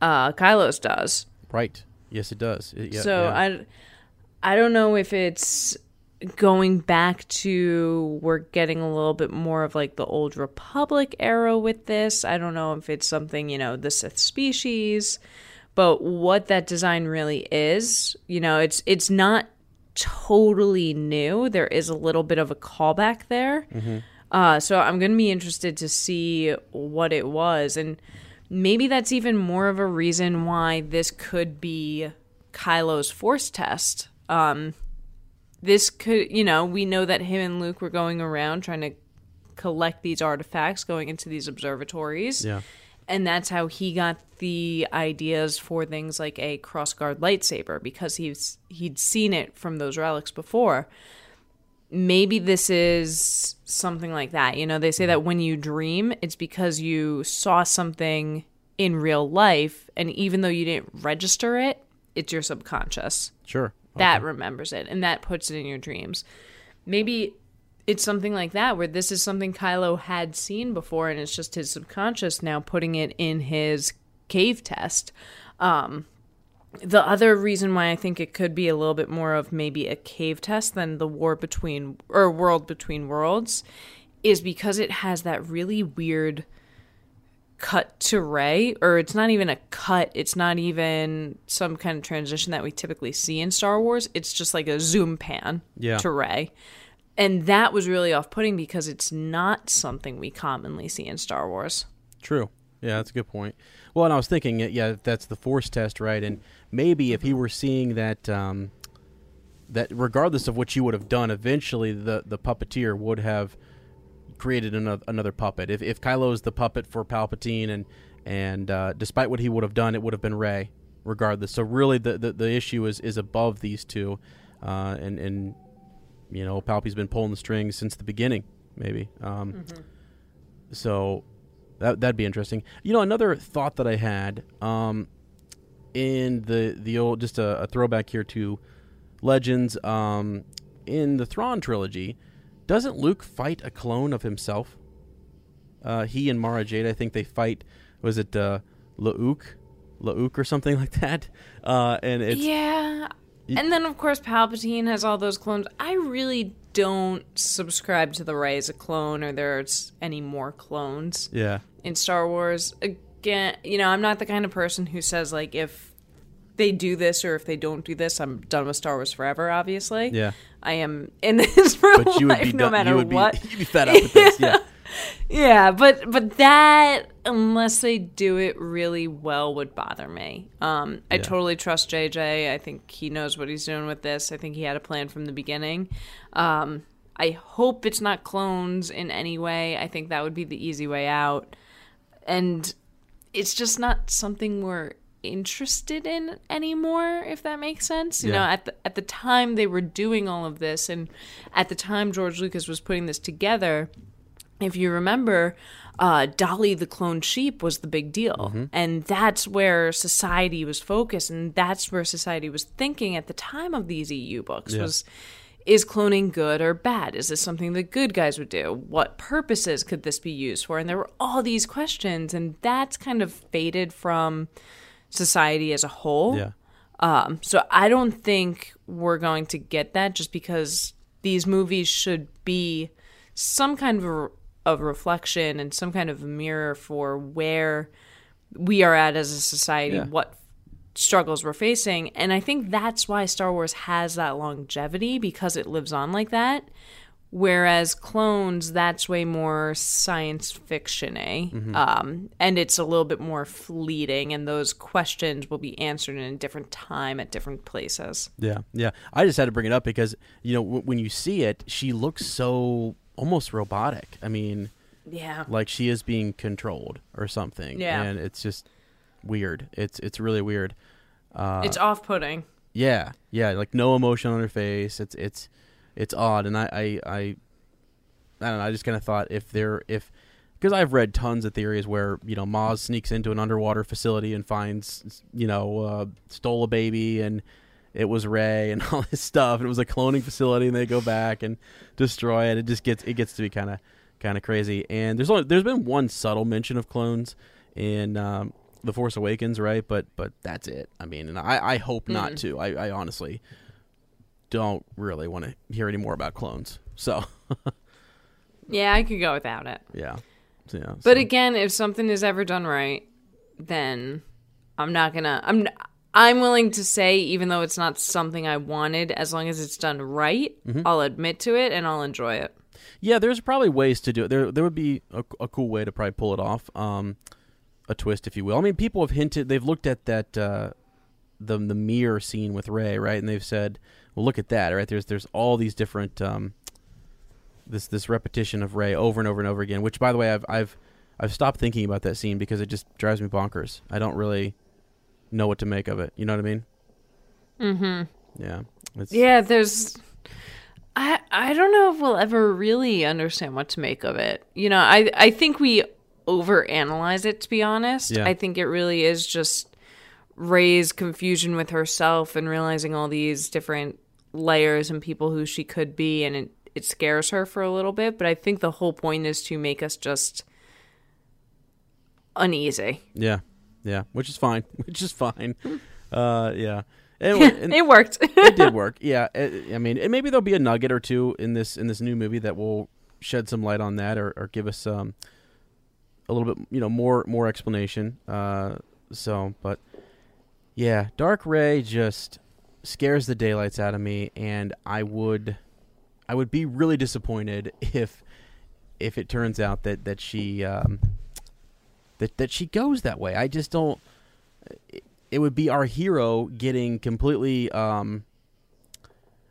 [SPEAKER 3] uh, Kylos does.
[SPEAKER 2] Right. Yes, it does. It- yeah,
[SPEAKER 3] so
[SPEAKER 2] yeah.
[SPEAKER 3] I, I don't know if it's going back to we're getting a little bit more of like the old Republic era with this. I don't know if it's something you know the Sith species, but what that design really is, you know, it's it's not totally new. There is a little bit of a callback there. Uh, so I'm going to be interested to see what it was. And maybe that's even more of a reason why this could be Kylo's force test. Um, this could, you know, we know that him and Luke were going around trying to collect these artifacts, going into these observatories.
[SPEAKER 2] Yeah.
[SPEAKER 3] And that's how he got the ideas for things like a crossguard lightsaber because he's he'd seen it from those relics before maybe this is something like that. You know, they say that when you dream, it's because you saw something in real life, and even though you didn't register it, it's your subconscious
[SPEAKER 2] Sure.
[SPEAKER 3] That remembers it and that puts it in your dreams. Maybe it's something like that where this is something Kylo had seen before and it's just his subconscious now putting it in his cave test. Um the other reason why I think it could be a little bit more of maybe a cave test than the war between or world between worlds is because it has that really weird cut to Rey, or it's not even a cut. It's not even some kind of transition that we typically see in Star Wars. It's just like a zoom pan
[SPEAKER 2] Yeah.
[SPEAKER 3] to Rey. And that was really off putting because it's not something we commonly see in Star Wars.
[SPEAKER 2] True. Yeah, that's a good point. Well, and I was thinking, yeah, that's the force test, right? And maybe if he were seeing that, um, that regardless of what you would have done, eventually the the puppeteer would have created another another puppet. If if Kylo is the puppet for Palpatine, and and uh, despite what he would have done, it would have been Rey, regardless. So really, the the, the issue is is above these two, uh, and and you know, Palpy's been pulling the strings since the beginning, maybe. Um, So that that'd be interesting. You know, another thought that I had um, in the the old just a, a throwback here to Legends um, in the Thrawn trilogy. Doesn't Luke fight a clone of himself? Uh, he and Mara Jade, I think they fight. Was it uh, Lauk, Lauk or something like that? Uh, and it's
[SPEAKER 3] yeah. And then, of course, Palpatine has all those clones. I really don't subscribe to the Rey as a clone or there's any more clones.
[SPEAKER 2] yeah,
[SPEAKER 3] in Star Wars. Again, you know, I'm not the kind of person who says like if they do this or if they don't do this, I'm done with Star Wars forever. Obviously,
[SPEAKER 2] yeah.
[SPEAKER 3] I am in this for
[SPEAKER 2] But you would
[SPEAKER 3] life,
[SPEAKER 2] be
[SPEAKER 3] no
[SPEAKER 2] done-
[SPEAKER 3] matter
[SPEAKER 2] you would
[SPEAKER 3] what.
[SPEAKER 2] Be, you'd be fed up with this. Yeah,
[SPEAKER 3] Yeah, but but that unless they do it really well would bother me. Um, I
[SPEAKER 2] Yeah.
[SPEAKER 3] totally trust JJ. I think he knows what he's doing with this. I think he had a plan from the beginning. Um, I hope it's not clones in any way. I think that would be the easy way out. And it's just not something we're interested in anymore if that makes sense you know at the at the time they were doing all of this and at the time George Lucas was putting this together if you remember, uh, Dolly the cloned sheep was the big deal. And that's where society was focused. And that's where society was thinking at the time of these EU books was is cloning good or bad? Is this something the good guys would do? What purposes could this be used for? And there were all these questions. And that's kind of faded from society as a whole.
[SPEAKER 2] Yeah.
[SPEAKER 3] Um, so I don't think we're going to get that just because these movies should be some kind of a, of reflection and some kind of a mirror for where we are at as a society,
[SPEAKER 2] Yeah.
[SPEAKER 3] what struggles we're facing. And I think that's why Star Wars has that longevity because it lives on like that. Whereas clones, that's way more science fiction y, um, and it's a little bit more fleeting, and those questions will be answered in a different time at different places.
[SPEAKER 2] Yeah, yeah. I just had to bring it up because you know w- when you see it, she looks so almost robotic. I mean,
[SPEAKER 3] Yeah,
[SPEAKER 2] like she is being controlled or something.
[SPEAKER 3] Yeah.
[SPEAKER 2] and it's just weird. It's it's really weird. Uh,
[SPEAKER 3] it's off-putting.
[SPEAKER 2] yeah, yeah. Like no emotion on her face. It's it's it's odd, and I I I, I don't know. I just kind of thought if there if because I've read tons of theories where you know Maz sneaks into an underwater facility and finds you know uh, stole a baby and it was Rey and all this stuff. And it was a cloning facility, and they go back and destroy it. It just gets it gets to be kind of kind of crazy. And there's only there's been one subtle mention of clones in um, the Force Awakens, right? But but that's it. I mean, and I I hope not to. I, I honestly don't really want to hear any more about clones. So
[SPEAKER 3] Yeah, I could go without it.
[SPEAKER 2] yeah, yeah.
[SPEAKER 3] But
[SPEAKER 2] so-
[SPEAKER 3] again, if something is ever done right, then I'm not gonna. I'm. I'm willing to say, even though it's not something I wanted, as long as it's done right,
[SPEAKER 2] Mm-hmm.
[SPEAKER 3] I'll admit to it and I'll enjoy it.
[SPEAKER 2] Yeah, there's probably ways to do it. There, there would be a, a cool way to probably pull it off, um, a twist, if you will. I mean, people have hinted. They've looked at that uh, the the mirror scene with Rey, right? And they've said, "Well, look at that, right? There's there's all these different um, this this repetition of Rey over and over and over again. Which, by the way, I've I've I've stopped thinking about that scene because it just drives me bonkers. I don't really know what to make of it. You know what I mean? Mm-hmm. Yeah. It's,
[SPEAKER 3] Yeah, there's. I I don't know if we'll ever really understand what to make of it. You know, I I think we overanalyze it. To be honest,
[SPEAKER 2] Yeah.
[SPEAKER 3] I think it really is just Rey's confusion with herself and realizing all these different layers and people who she could be, and it it scares her for a little bit. But I think the whole point is to make us just uneasy.
[SPEAKER 2] Yeah, yeah, which is fine, which is fine. Uh, yeah, and
[SPEAKER 3] it worked.
[SPEAKER 2] it did work. Yeah, it, I mean, and maybe there'll be a nugget or two in this in this new movie that will shed some light on that, or, or give us um a little bit, you know, more more explanation. Uh, so, but yeah, Dark Rey just scares the daylights out of me, and I would, I would be really disappointed if if it turns out that that she um that that she goes that way. I just don't. It, it would be our hero getting completely, um,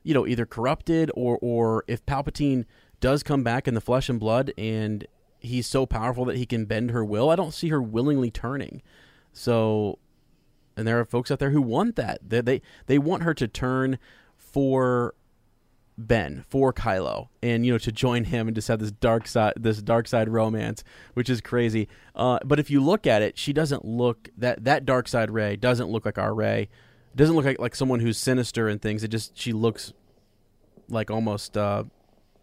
[SPEAKER 2] you know, either corrupted or or if Palpatine does come back in the flesh and blood and he's so powerful that he can bend her will. I don't see her willingly turning. So, and there are folks out there who want that. They they, they want her to turn for Ben for Kylo, and you know to join him and just have this dark side, this dark side romance, which is crazy. Uh, but if you look at it, she doesn't look that that dark side Rey doesn't look like our Rey. Doesn't look like like someone who's sinister and things. It just she looks like almost uh,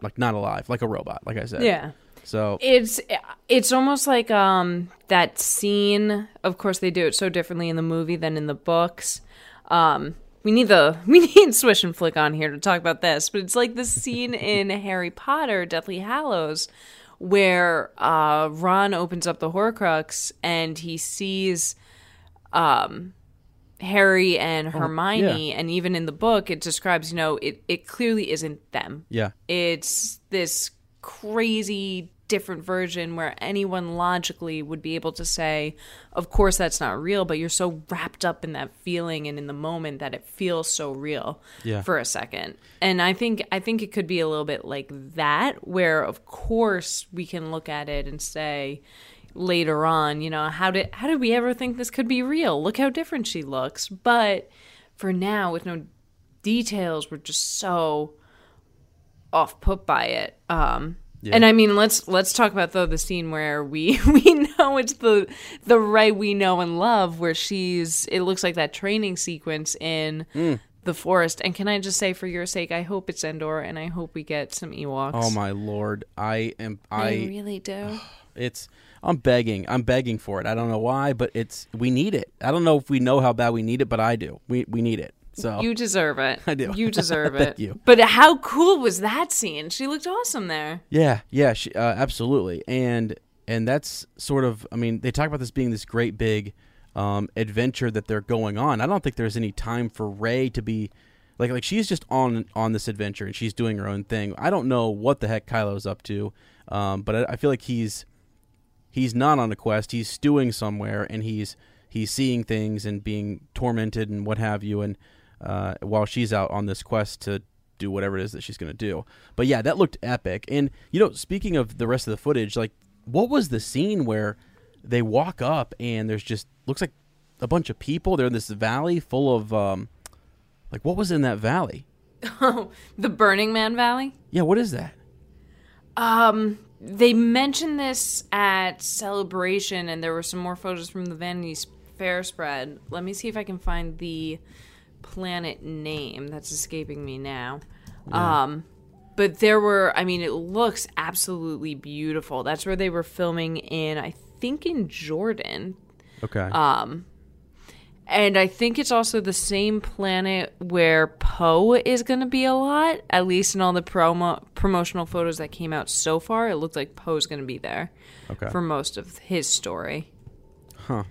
[SPEAKER 2] like not alive, like a robot. Like I said.
[SPEAKER 3] yeah.
[SPEAKER 2] So
[SPEAKER 3] It's it's almost like um that scene. Of course, they do it so differently in the movie than in the books. Um, we need the we need Swish and Flick on here to talk about this, but it's like the scene in Harry Potter, Deathly Hallows, where uh, Ron opens up the Horcrux and he sees um Harry and Hermione, and even in the book, it describes you know it it clearly isn't them
[SPEAKER 2] yeah,
[SPEAKER 3] it's this crazy different version where anyone logically would be able to say of course that's not real but you're so wrapped up in that feeling and in the moment that it feels so real
[SPEAKER 2] Yeah.
[SPEAKER 3] for a second and i think i think it could be a little bit like that where of course we can look at it and say later on you know how did how did we ever think this could be real look how different she looks but for now with no details we're just so off put by it. Um, And I mean, let's let's talk about though the scene where we we know it's the the Rey we know and love, where she's. It looks like that training sequence in
[SPEAKER 2] Mm.
[SPEAKER 3] the forest. And can I just say, for your sake, I hope it's Endor, and I hope we get some Ewoks.
[SPEAKER 2] Oh my lord, I am
[SPEAKER 3] I
[SPEAKER 2] I.
[SPEAKER 3] really do.
[SPEAKER 2] It's I'm begging. I'm begging for it. I don't know why, but it's we need it. I don't know if we know how bad we need it, but I do. We we need it. So
[SPEAKER 3] You deserve it.
[SPEAKER 2] I do.
[SPEAKER 3] You deserve
[SPEAKER 2] Thank
[SPEAKER 3] it.
[SPEAKER 2] you.
[SPEAKER 3] But how cool was that scene? She looked awesome there.
[SPEAKER 2] Yeah, yeah, she, uh, absolutely, and and that's sort of. I mean, they talk about this being this great big um, adventure that they're going on. I don't think there's any time for Rey to be like like she's just on on this adventure and she's doing her own thing. I don't know what the heck Kylo's up to, um, but I, I feel like he's he's not on a quest. He's stewing somewhere and he's he's seeing things and being tormented and what have you. And uh, while she's out on this quest to do whatever it is that she's going to do. But yeah, that looked epic. And you know, speaking of the rest of the footage, like what was the scene where they walk up and there's just looks like a bunch of people. They're in this valley full of um, like what was in that valley?
[SPEAKER 3] Oh, the Burning Man Valley.
[SPEAKER 2] Yeah, what is that?
[SPEAKER 3] Um, they mentioned this at Celebration, and there were some more photos from the Vanity Fair spread. Let me see if I can find the planet name that's escaping me now. Um, but there were, I mean, it looks absolutely beautiful. That's where they were filming in, I think, in Jordan.
[SPEAKER 2] Okay.
[SPEAKER 3] Um, and I think it's also the same planet where Poe is going to be a lot. At least in all the promo promotional photos that came out so far, it looked like Poe's going to be there
[SPEAKER 2] okay.
[SPEAKER 3] for most of his story.
[SPEAKER 2] Huh.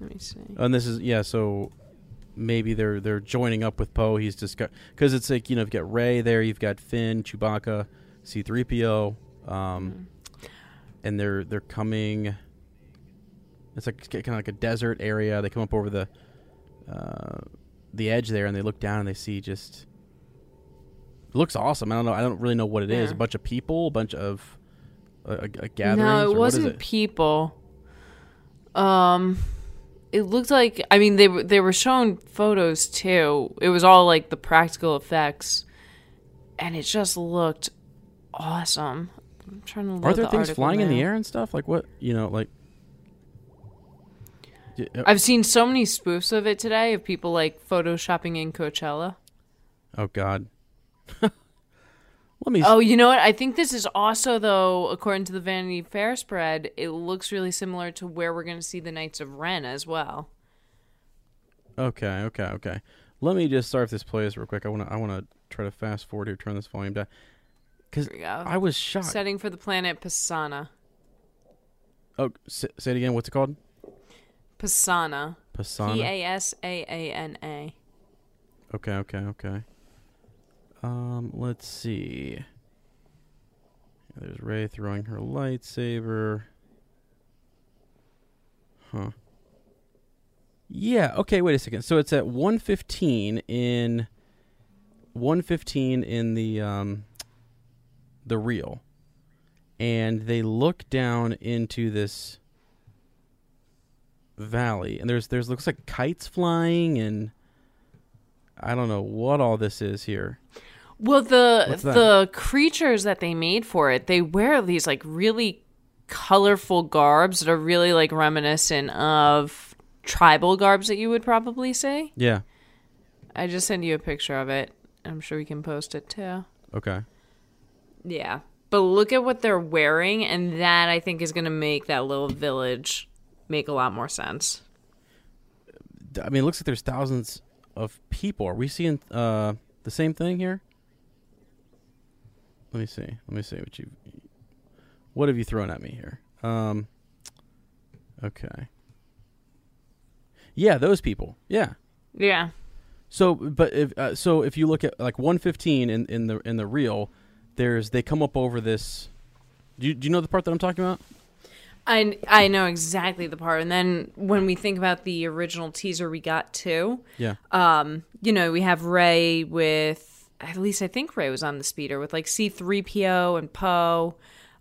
[SPEAKER 3] Let me see.
[SPEAKER 2] And this is yeah, so maybe they're they're joining up with Poe. He's just because it's like you know you've got Rey there, you've got Finn, Chewbacca, C three PO, um, and they're they're coming. It's like kind of like a desert area. They come up over the uh, the edge there, and they look down and they see just. It looks awesome. I don't know. I don't really know what it is.
[SPEAKER 3] Yeah.
[SPEAKER 2] A bunch of people, a bunch of a, a, a gatherings.
[SPEAKER 3] no, it wasn't
[SPEAKER 2] it?
[SPEAKER 3] people. Um, it looked like. I mean, they were they were showing photos too. It was all like the practical effects, and it just looked awesome. I'm trying to.
[SPEAKER 2] Are there
[SPEAKER 3] the
[SPEAKER 2] things flying in the air and stuff? Like what? You know, like. Uh,
[SPEAKER 3] I've seen so many spoofs of it today of people like photoshopping in Coachella.
[SPEAKER 2] Oh God. Let me.
[SPEAKER 3] Oh, you know what? I think this is also though, according to the Vanity Fair spread, it looks really similar to where we're going to see the Knights of Ren as well.
[SPEAKER 2] Okay, okay, okay. Let me just start this plays real quick. I want to. I want to try to fast forward here. Turn this volume down. Because
[SPEAKER 3] Here we go.
[SPEAKER 2] I was shocked.
[SPEAKER 3] Setting for the planet Pasaana.
[SPEAKER 2] oh, say, say it again. What's it called?
[SPEAKER 3] Pasaana. P
[SPEAKER 2] Pasaana.
[SPEAKER 3] A S A A N A.
[SPEAKER 2] Okay, okay, okay. Um, let's see. There's Rey throwing her lightsaber. Huh. Yeah, okay, wait a second. So it's at 115 in 115 in the um the reel. And they look down into this valley and there's there's looks like kites flying and I don't know what all this is here.
[SPEAKER 3] Well, the the creatures that they made for it, they wear these like really colorful garbs that are really like reminiscent of tribal garbs that you would probably see.
[SPEAKER 2] Yeah.
[SPEAKER 3] I just sent you a picture of it. I'm sure we can post it too.
[SPEAKER 2] Okay.
[SPEAKER 3] Yeah. But look at what they're wearing, and that I think is going to make that little village make a lot more sense.
[SPEAKER 2] I mean, it looks like there's thousands of people. Are we seeing uh, the same thing here? Let me see. Let me see what you. What have you thrown at me here? Um. Okay. Yeah, those people. Yeah.
[SPEAKER 3] Yeah.
[SPEAKER 2] So, but if uh, so, if you look at like 115 in in the in the reel, there's they come up over this. Do you, do you know the part that I'm talking about?
[SPEAKER 3] I, I know exactly the part. And then when we think about the original teaser we got too,
[SPEAKER 2] Yeah.
[SPEAKER 3] um, you know, we have Rey with, at least I think Rey was on the speeder with like C3PO and Poe.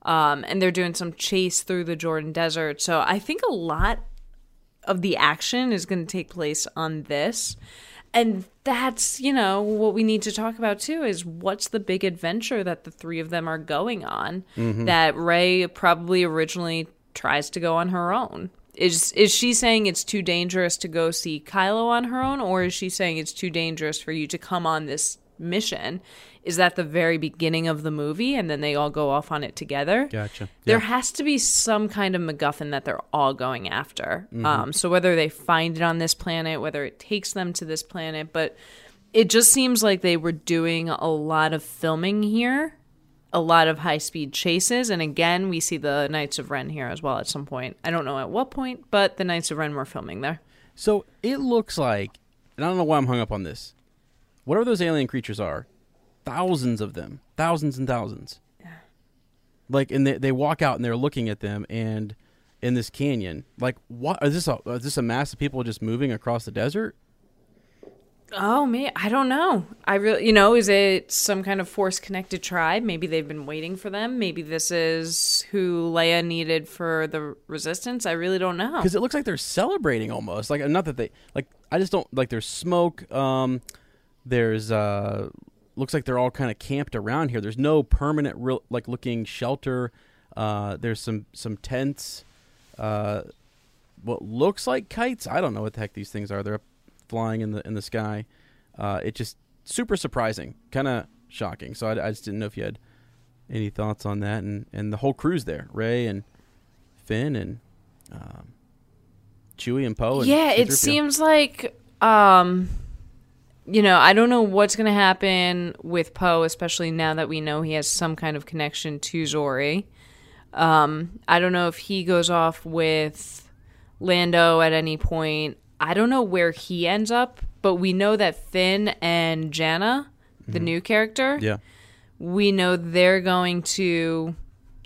[SPEAKER 3] Um, and they're doing some chase through the Jordan Desert. So I think a lot of the action is going to take place on this. And that's, you know, what we need to talk about too is what's the big adventure that the three of them are going on that Rey probably originally tries to go on her own. Is is she saying it's too dangerous to go see Kylo on her own or is she saying it's too dangerous for you to come on this mission? Is that the very beginning of the movie and then they all go off on it together?
[SPEAKER 2] Gotcha.
[SPEAKER 3] There has to be some kind of MacGuffin that they're all going after.
[SPEAKER 2] Mm-hmm.
[SPEAKER 3] Um, so whether they find it on this planet, whether it takes them to this planet, but it just seems like they were doing a lot of filming here, a lot of high speed chases, and again we see the Knights of Ren here as well at some point. I don't know at what point, but the Knights of Ren were filming there.
[SPEAKER 2] So it looks like, and I don't know why I'm hung up on this. Whatever those alien creatures are, thousands of them, thousands and thousands. Like, and they they walk out and they're looking at them, and in this canyon, like, what is this? A, is this a mass of people just moving across the desert?
[SPEAKER 3] Oh me, I don't know. I really, you know, is it some kind of force connected tribe? Maybe they've been waiting for them. Maybe this is who Leia needed for the resistance. I really don't know.
[SPEAKER 2] because it looks like they're celebrating almost like not that they like i just don't like there's smoke um there's uh looks like they're all kind of camped around here there's no permanent real like looking shelter uh there's some some tents uh what looks like kites i don't know what the heck these things are they're up flying in the in the sky uh it just super surprising kind of shocking so I, I just didn't know if you had any thoughts on that and and the whole crew's there rey and finn and um Chewie and Poe.
[SPEAKER 3] Yeah, it seems like um you know, I don't know what's going to happen with Poe, especially now that we know he has some kind of connection to Zorii. Um, I don't know if he goes off with Lando at any point. I don't know where he ends up, but we know that Finn and Jannah, the new character,
[SPEAKER 2] Mm-hmm. Yeah,
[SPEAKER 3] we know they're going to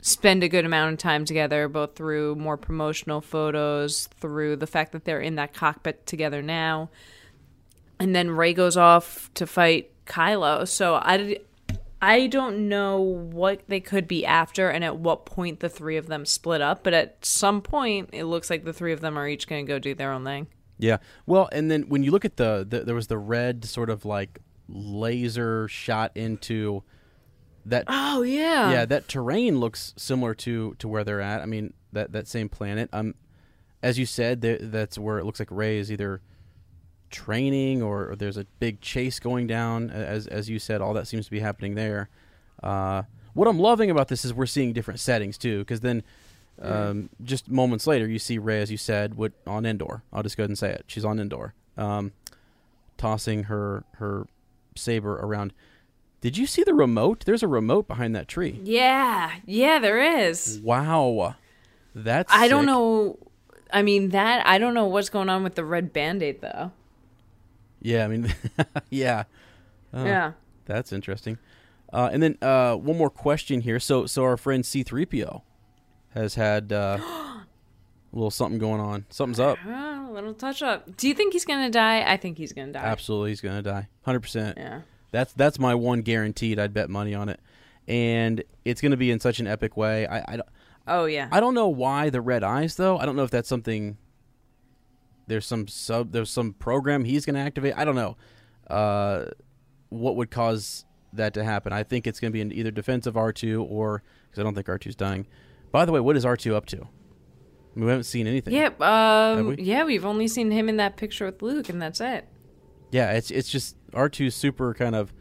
[SPEAKER 3] spend a good amount of time together, both through more promotional photos, through the fact that they're in that cockpit together now. And then Rey goes off to fight Kylo. So I, I don't know what they could be after and at what point the three of them split up. But at some point, it looks like the three of them are each going to go do their own thing.
[SPEAKER 2] Yeah. Well, and then when you look at the, the there was the red sort of like laser shot into that.
[SPEAKER 3] Oh, yeah.
[SPEAKER 2] yeah, that terrain looks similar to to where they're at. I mean, that that same planet. Um, as you said, there, that's where it looks like Rey is either training or, or there's a big chase going down. As as you said, all that seems to be happening there. Uh, what I'm loving about this is we're seeing different settings too, because then um, just moments later you see Rey, as you said, what on Endor. I'll just go ahead and say it. She's on Endor, um, tossing her her saber around. Did you see the remote? There's a remote behind that tree.
[SPEAKER 3] Yeah. Yeah, there is.
[SPEAKER 2] Wow, that's
[SPEAKER 3] I don't
[SPEAKER 2] sick.
[SPEAKER 3] know. I mean, that, I don't know what's going on with the red band aid, though.
[SPEAKER 2] Yeah, I mean, yeah, Oh,
[SPEAKER 3] yeah.
[SPEAKER 2] that's interesting. Uh, and then uh, one more question here. So, so our friend C-3PO has had uh, a little something going on. Something's up.
[SPEAKER 3] A little touch up. Do you think he's gonna die? I think he's gonna die.
[SPEAKER 2] Absolutely, he's gonna die. Hundred percent.
[SPEAKER 3] Yeah.
[SPEAKER 2] That's that's my one guaranteed. I'd bet money on it, and it's gonna be in such an epic way. I I, don't-
[SPEAKER 3] Oh yeah.
[SPEAKER 2] I don't know why the red eyes though. I don't know if that's something. There's some sub. There's some program he's gonna activate. I don't know. Uh, what would cause that to happen? I think it's gonna be in either defense of R two or because I don't think R 2s dying. By the way, what is R two up to? We haven't seen anything.
[SPEAKER 3] Yep. Um,
[SPEAKER 2] we?
[SPEAKER 3] Yeah, we've only seen him in that picture with Luke, and that's it.
[SPEAKER 2] Yeah, it's it's just R 2s super kind of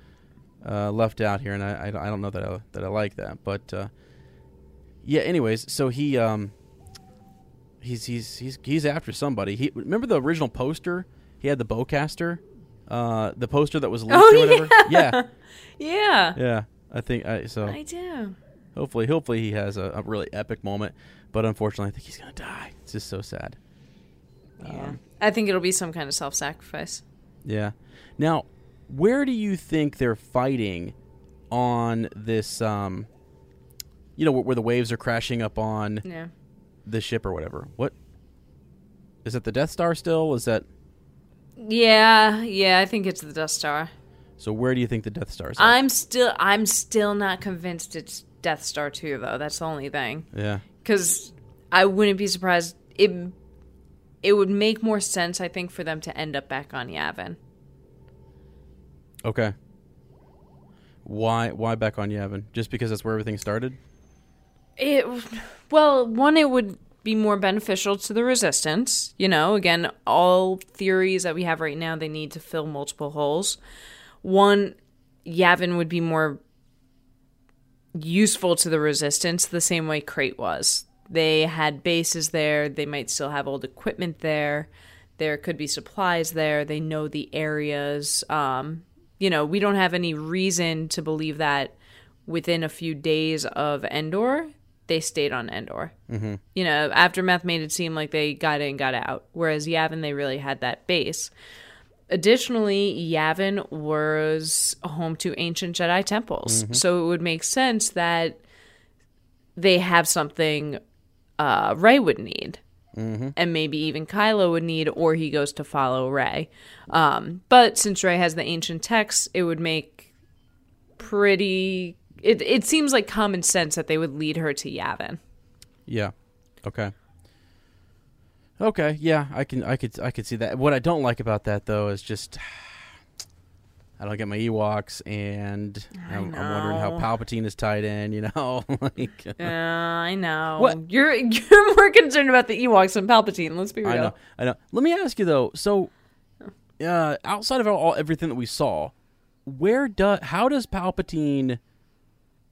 [SPEAKER 2] uh, left out here, and I, I, I don't know that I, that I like that, but uh, yeah. Anyways, so he um he's he's he's he's after somebody. He remember the original poster? He had the bowcaster, uh, the poster that was leaked
[SPEAKER 3] Oh,
[SPEAKER 2] or whatever. Yeah,
[SPEAKER 3] Yeah.
[SPEAKER 2] yeah. I think I, so.
[SPEAKER 3] I do.
[SPEAKER 2] Hopefully, hopefully he has a, a really epic moment, but unfortunately, I think he's gonna die. It's just so sad.
[SPEAKER 3] Yeah. I think it'll be some kind of self-sacrifice.
[SPEAKER 2] Yeah. Now, where do you think they're fighting on this? Um, you know, where, where the waves are crashing up on
[SPEAKER 3] Yeah.
[SPEAKER 2] the ship or whatever. What is it? The Death Star still? Is that
[SPEAKER 3] Yeah. Yeah. I think it's the Death Star.
[SPEAKER 2] so? Where do you think the Death Star is?
[SPEAKER 3] I'm still. I'm still not convinced it's Death Star two, though. That's the only thing.
[SPEAKER 2] yeah.
[SPEAKER 3] because I wouldn't be surprised. It it would make more sense, I think, for them to end up back on Yavin.
[SPEAKER 2] Okay. Why why back on Yavin? Just because that's where everything started?
[SPEAKER 3] It well, one it would be more beneficial to the resistance. You know, again, all theories that we have right now they need to fill multiple holes. One, Yavin would be more useful to the resistance the same way Crait was. They had bases there, they might still have old equipment there. There could be supplies there. They know the areas. Um, you know, we don't have any reason to believe that within a few days of Endor, they stayed on Endor. Mm-hmm. You know, Aftermath made it seem like they got in, got out, whereas Yavin, they really had that base. Additionally, Yavin was home to ancient Jedi temples, so it would make sense that they have something uh, Rey would need. And maybe even Kylo would need, or he goes to follow Rey. Um, but since Rey has the ancient texts, it would make pretty. It it seems like common sense that they would lead her to Yavin.
[SPEAKER 2] Yeah. Okay. Okay. Yeah, I can. I could. I could see that. What I don't like about that though is just I don't get my Ewoks, and I'm, I'm wondering how. Palpatine is tied in. You know, like
[SPEAKER 3] Yeah, I know.
[SPEAKER 2] What?
[SPEAKER 3] You're you're more concerned about the Ewoks than Palpatine. Let's be real.
[SPEAKER 2] I know. I know. Let me ask you though. So, uh, outside of all everything that we saw, where does how does Palpatine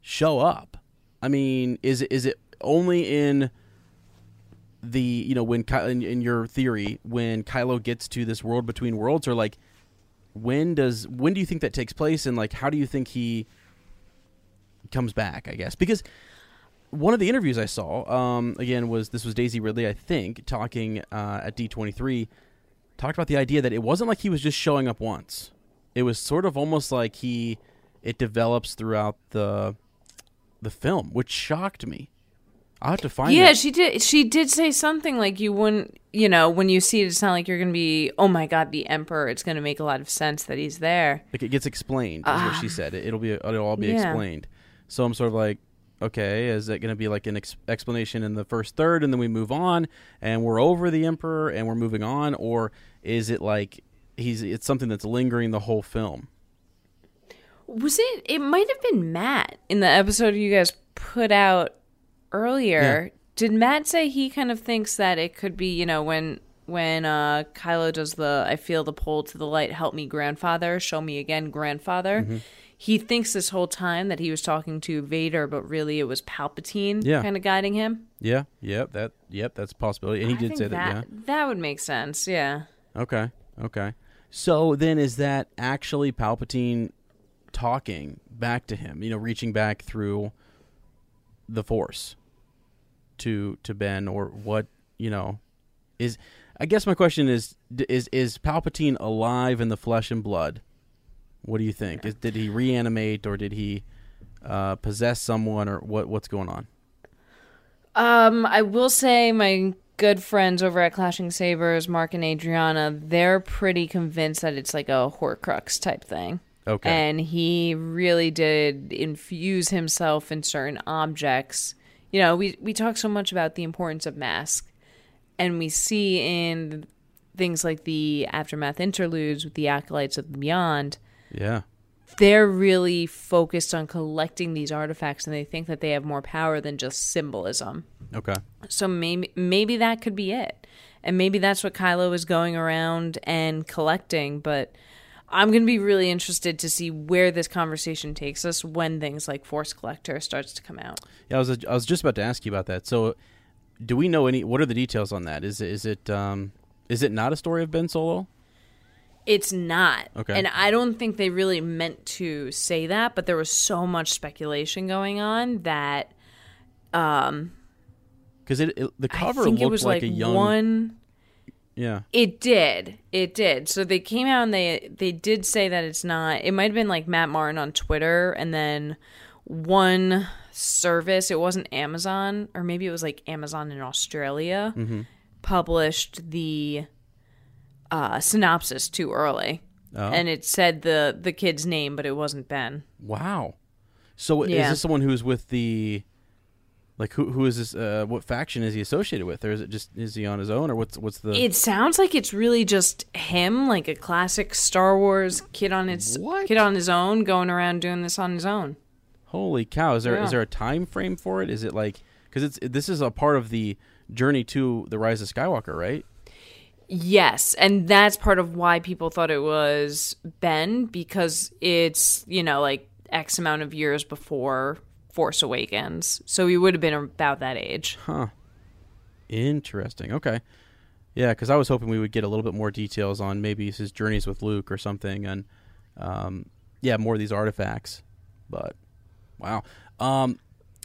[SPEAKER 2] show up? I mean, is it is it only in the you know when Ky- in, in your theory when Kylo gets to this world between worlds, or like when does when do you think that takes place, and like how do you think he comes back? I guess because one of the interviews I saw, um, again, was this was Daisy Ridley, I think, talking uh, at D23, talked about the idea that it wasn't like he was just showing up once. It was sort of almost like he, it develops throughout the, the film, which shocked me. I'll have to find.
[SPEAKER 3] Yeah,
[SPEAKER 2] that.
[SPEAKER 3] she did. She did say something like you wouldn't. You know, when you see it, it's not like you're going to be. Oh my God, the Emperor! It's going to make a lot of sense that he's there.
[SPEAKER 2] like it gets explained, is what she said. It, it'll be, it'll all be
[SPEAKER 3] Ah. Yeah.
[SPEAKER 2] explained. So I'm sort of like, okay, is it going to be like an ex- explanation in the first third, and then we move on, and we're over the Emperor, and we're moving on, or is it like he's it's something that's lingering the whole film?
[SPEAKER 3] Was it? It might have been Matt in the episode you guys put out earlier. Did Matt say he kind of thinks that it could be? You know, when when uh, Kylo does the "I feel the pull to the light, help me, grandfather, show me again, grandfather."
[SPEAKER 2] Mm-hmm.
[SPEAKER 3] He thinks this whole time that he was talking to Vader, but really it was Palpatine
[SPEAKER 2] Yeah.
[SPEAKER 3] kind of guiding him.
[SPEAKER 2] Yeah, yep, that yep, that's a possibility. And he
[SPEAKER 3] I
[SPEAKER 2] did say that, yeah.
[SPEAKER 3] That would make sense. Yeah.
[SPEAKER 2] Okay. Okay. So then is that actually Palpatine talking back to him, you know, reaching back through the force to to Ben or what, you know, is I guess my question is is is Palpatine alive in the flesh and blood? What do you think? Is, did he reanimate or did he uh, possess someone or what what's going on?
[SPEAKER 3] Um, I will say my good friends over at Clashing Sabers, Mark and Adriana, they're pretty convinced that it's like a Horcrux type thing.
[SPEAKER 2] Okay.
[SPEAKER 3] And he really did infuse himself in certain objects. You know, we we talk so much about the importance of mask, and we see in things like the aftermath interludes with the acolytes of the beyond
[SPEAKER 2] yeah.
[SPEAKER 3] they're really focused on collecting these artifacts and they think that they have more power than just symbolism.
[SPEAKER 2] Okay.
[SPEAKER 3] So maybe maybe that could be it. And maybe that's what Kylo is going around and collecting, but I'm going to be really interested to see where this conversation takes us when things like Force Collector starts to come out.
[SPEAKER 2] Yeah, I was I was just about to ask you about that. So, do we know any? What are the details on that? Is it is it um is it not a story of Ben Solo?
[SPEAKER 3] It's not.
[SPEAKER 2] Okay.
[SPEAKER 3] And I don't think they really meant to say that, but there was so much speculation going on that um
[SPEAKER 2] Because it, it the cover
[SPEAKER 3] I think
[SPEAKER 2] looked
[SPEAKER 3] it was
[SPEAKER 2] like,
[SPEAKER 3] like,
[SPEAKER 2] a young
[SPEAKER 3] one
[SPEAKER 2] yeah
[SPEAKER 3] It did. It did. So they came out and they they did say that it's not. It might have been like Matt Martin on Twitter, and then one service. It wasn't Amazon, or maybe it was like Amazon in Australia.
[SPEAKER 2] Mm-hmm.
[SPEAKER 3] Published the uh, synopsis too early,
[SPEAKER 2] Oh.
[SPEAKER 3] and it said the the kid's name, but it wasn't Ben.
[SPEAKER 2] wow. So is this someone who's with the Like who who is this? Uh, what faction is he associated with, or is it just is he on his own, or what's what's the?
[SPEAKER 3] It sounds like it's really just him, like a classic Star Wars kid on his
[SPEAKER 2] What?
[SPEAKER 3] kid on his own, going around doing this on his own.
[SPEAKER 2] Holy cow! Is there is
[SPEAKER 3] Yeah.
[SPEAKER 2] there a time frame for it? Is it like because it's this is a part of the journey to the rise of Skywalker, right?
[SPEAKER 3] Yes, and that's part of why people thought it was Ben because it's, you know, like X amount of years before Force Awakens. So he would have been about that age. Huh.
[SPEAKER 2] Interesting. Okay. Yeah, because I was hoping we would get a little bit more details on maybe his journeys with Luke or something, and um, yeah, more of these artifacts. But wow. Um,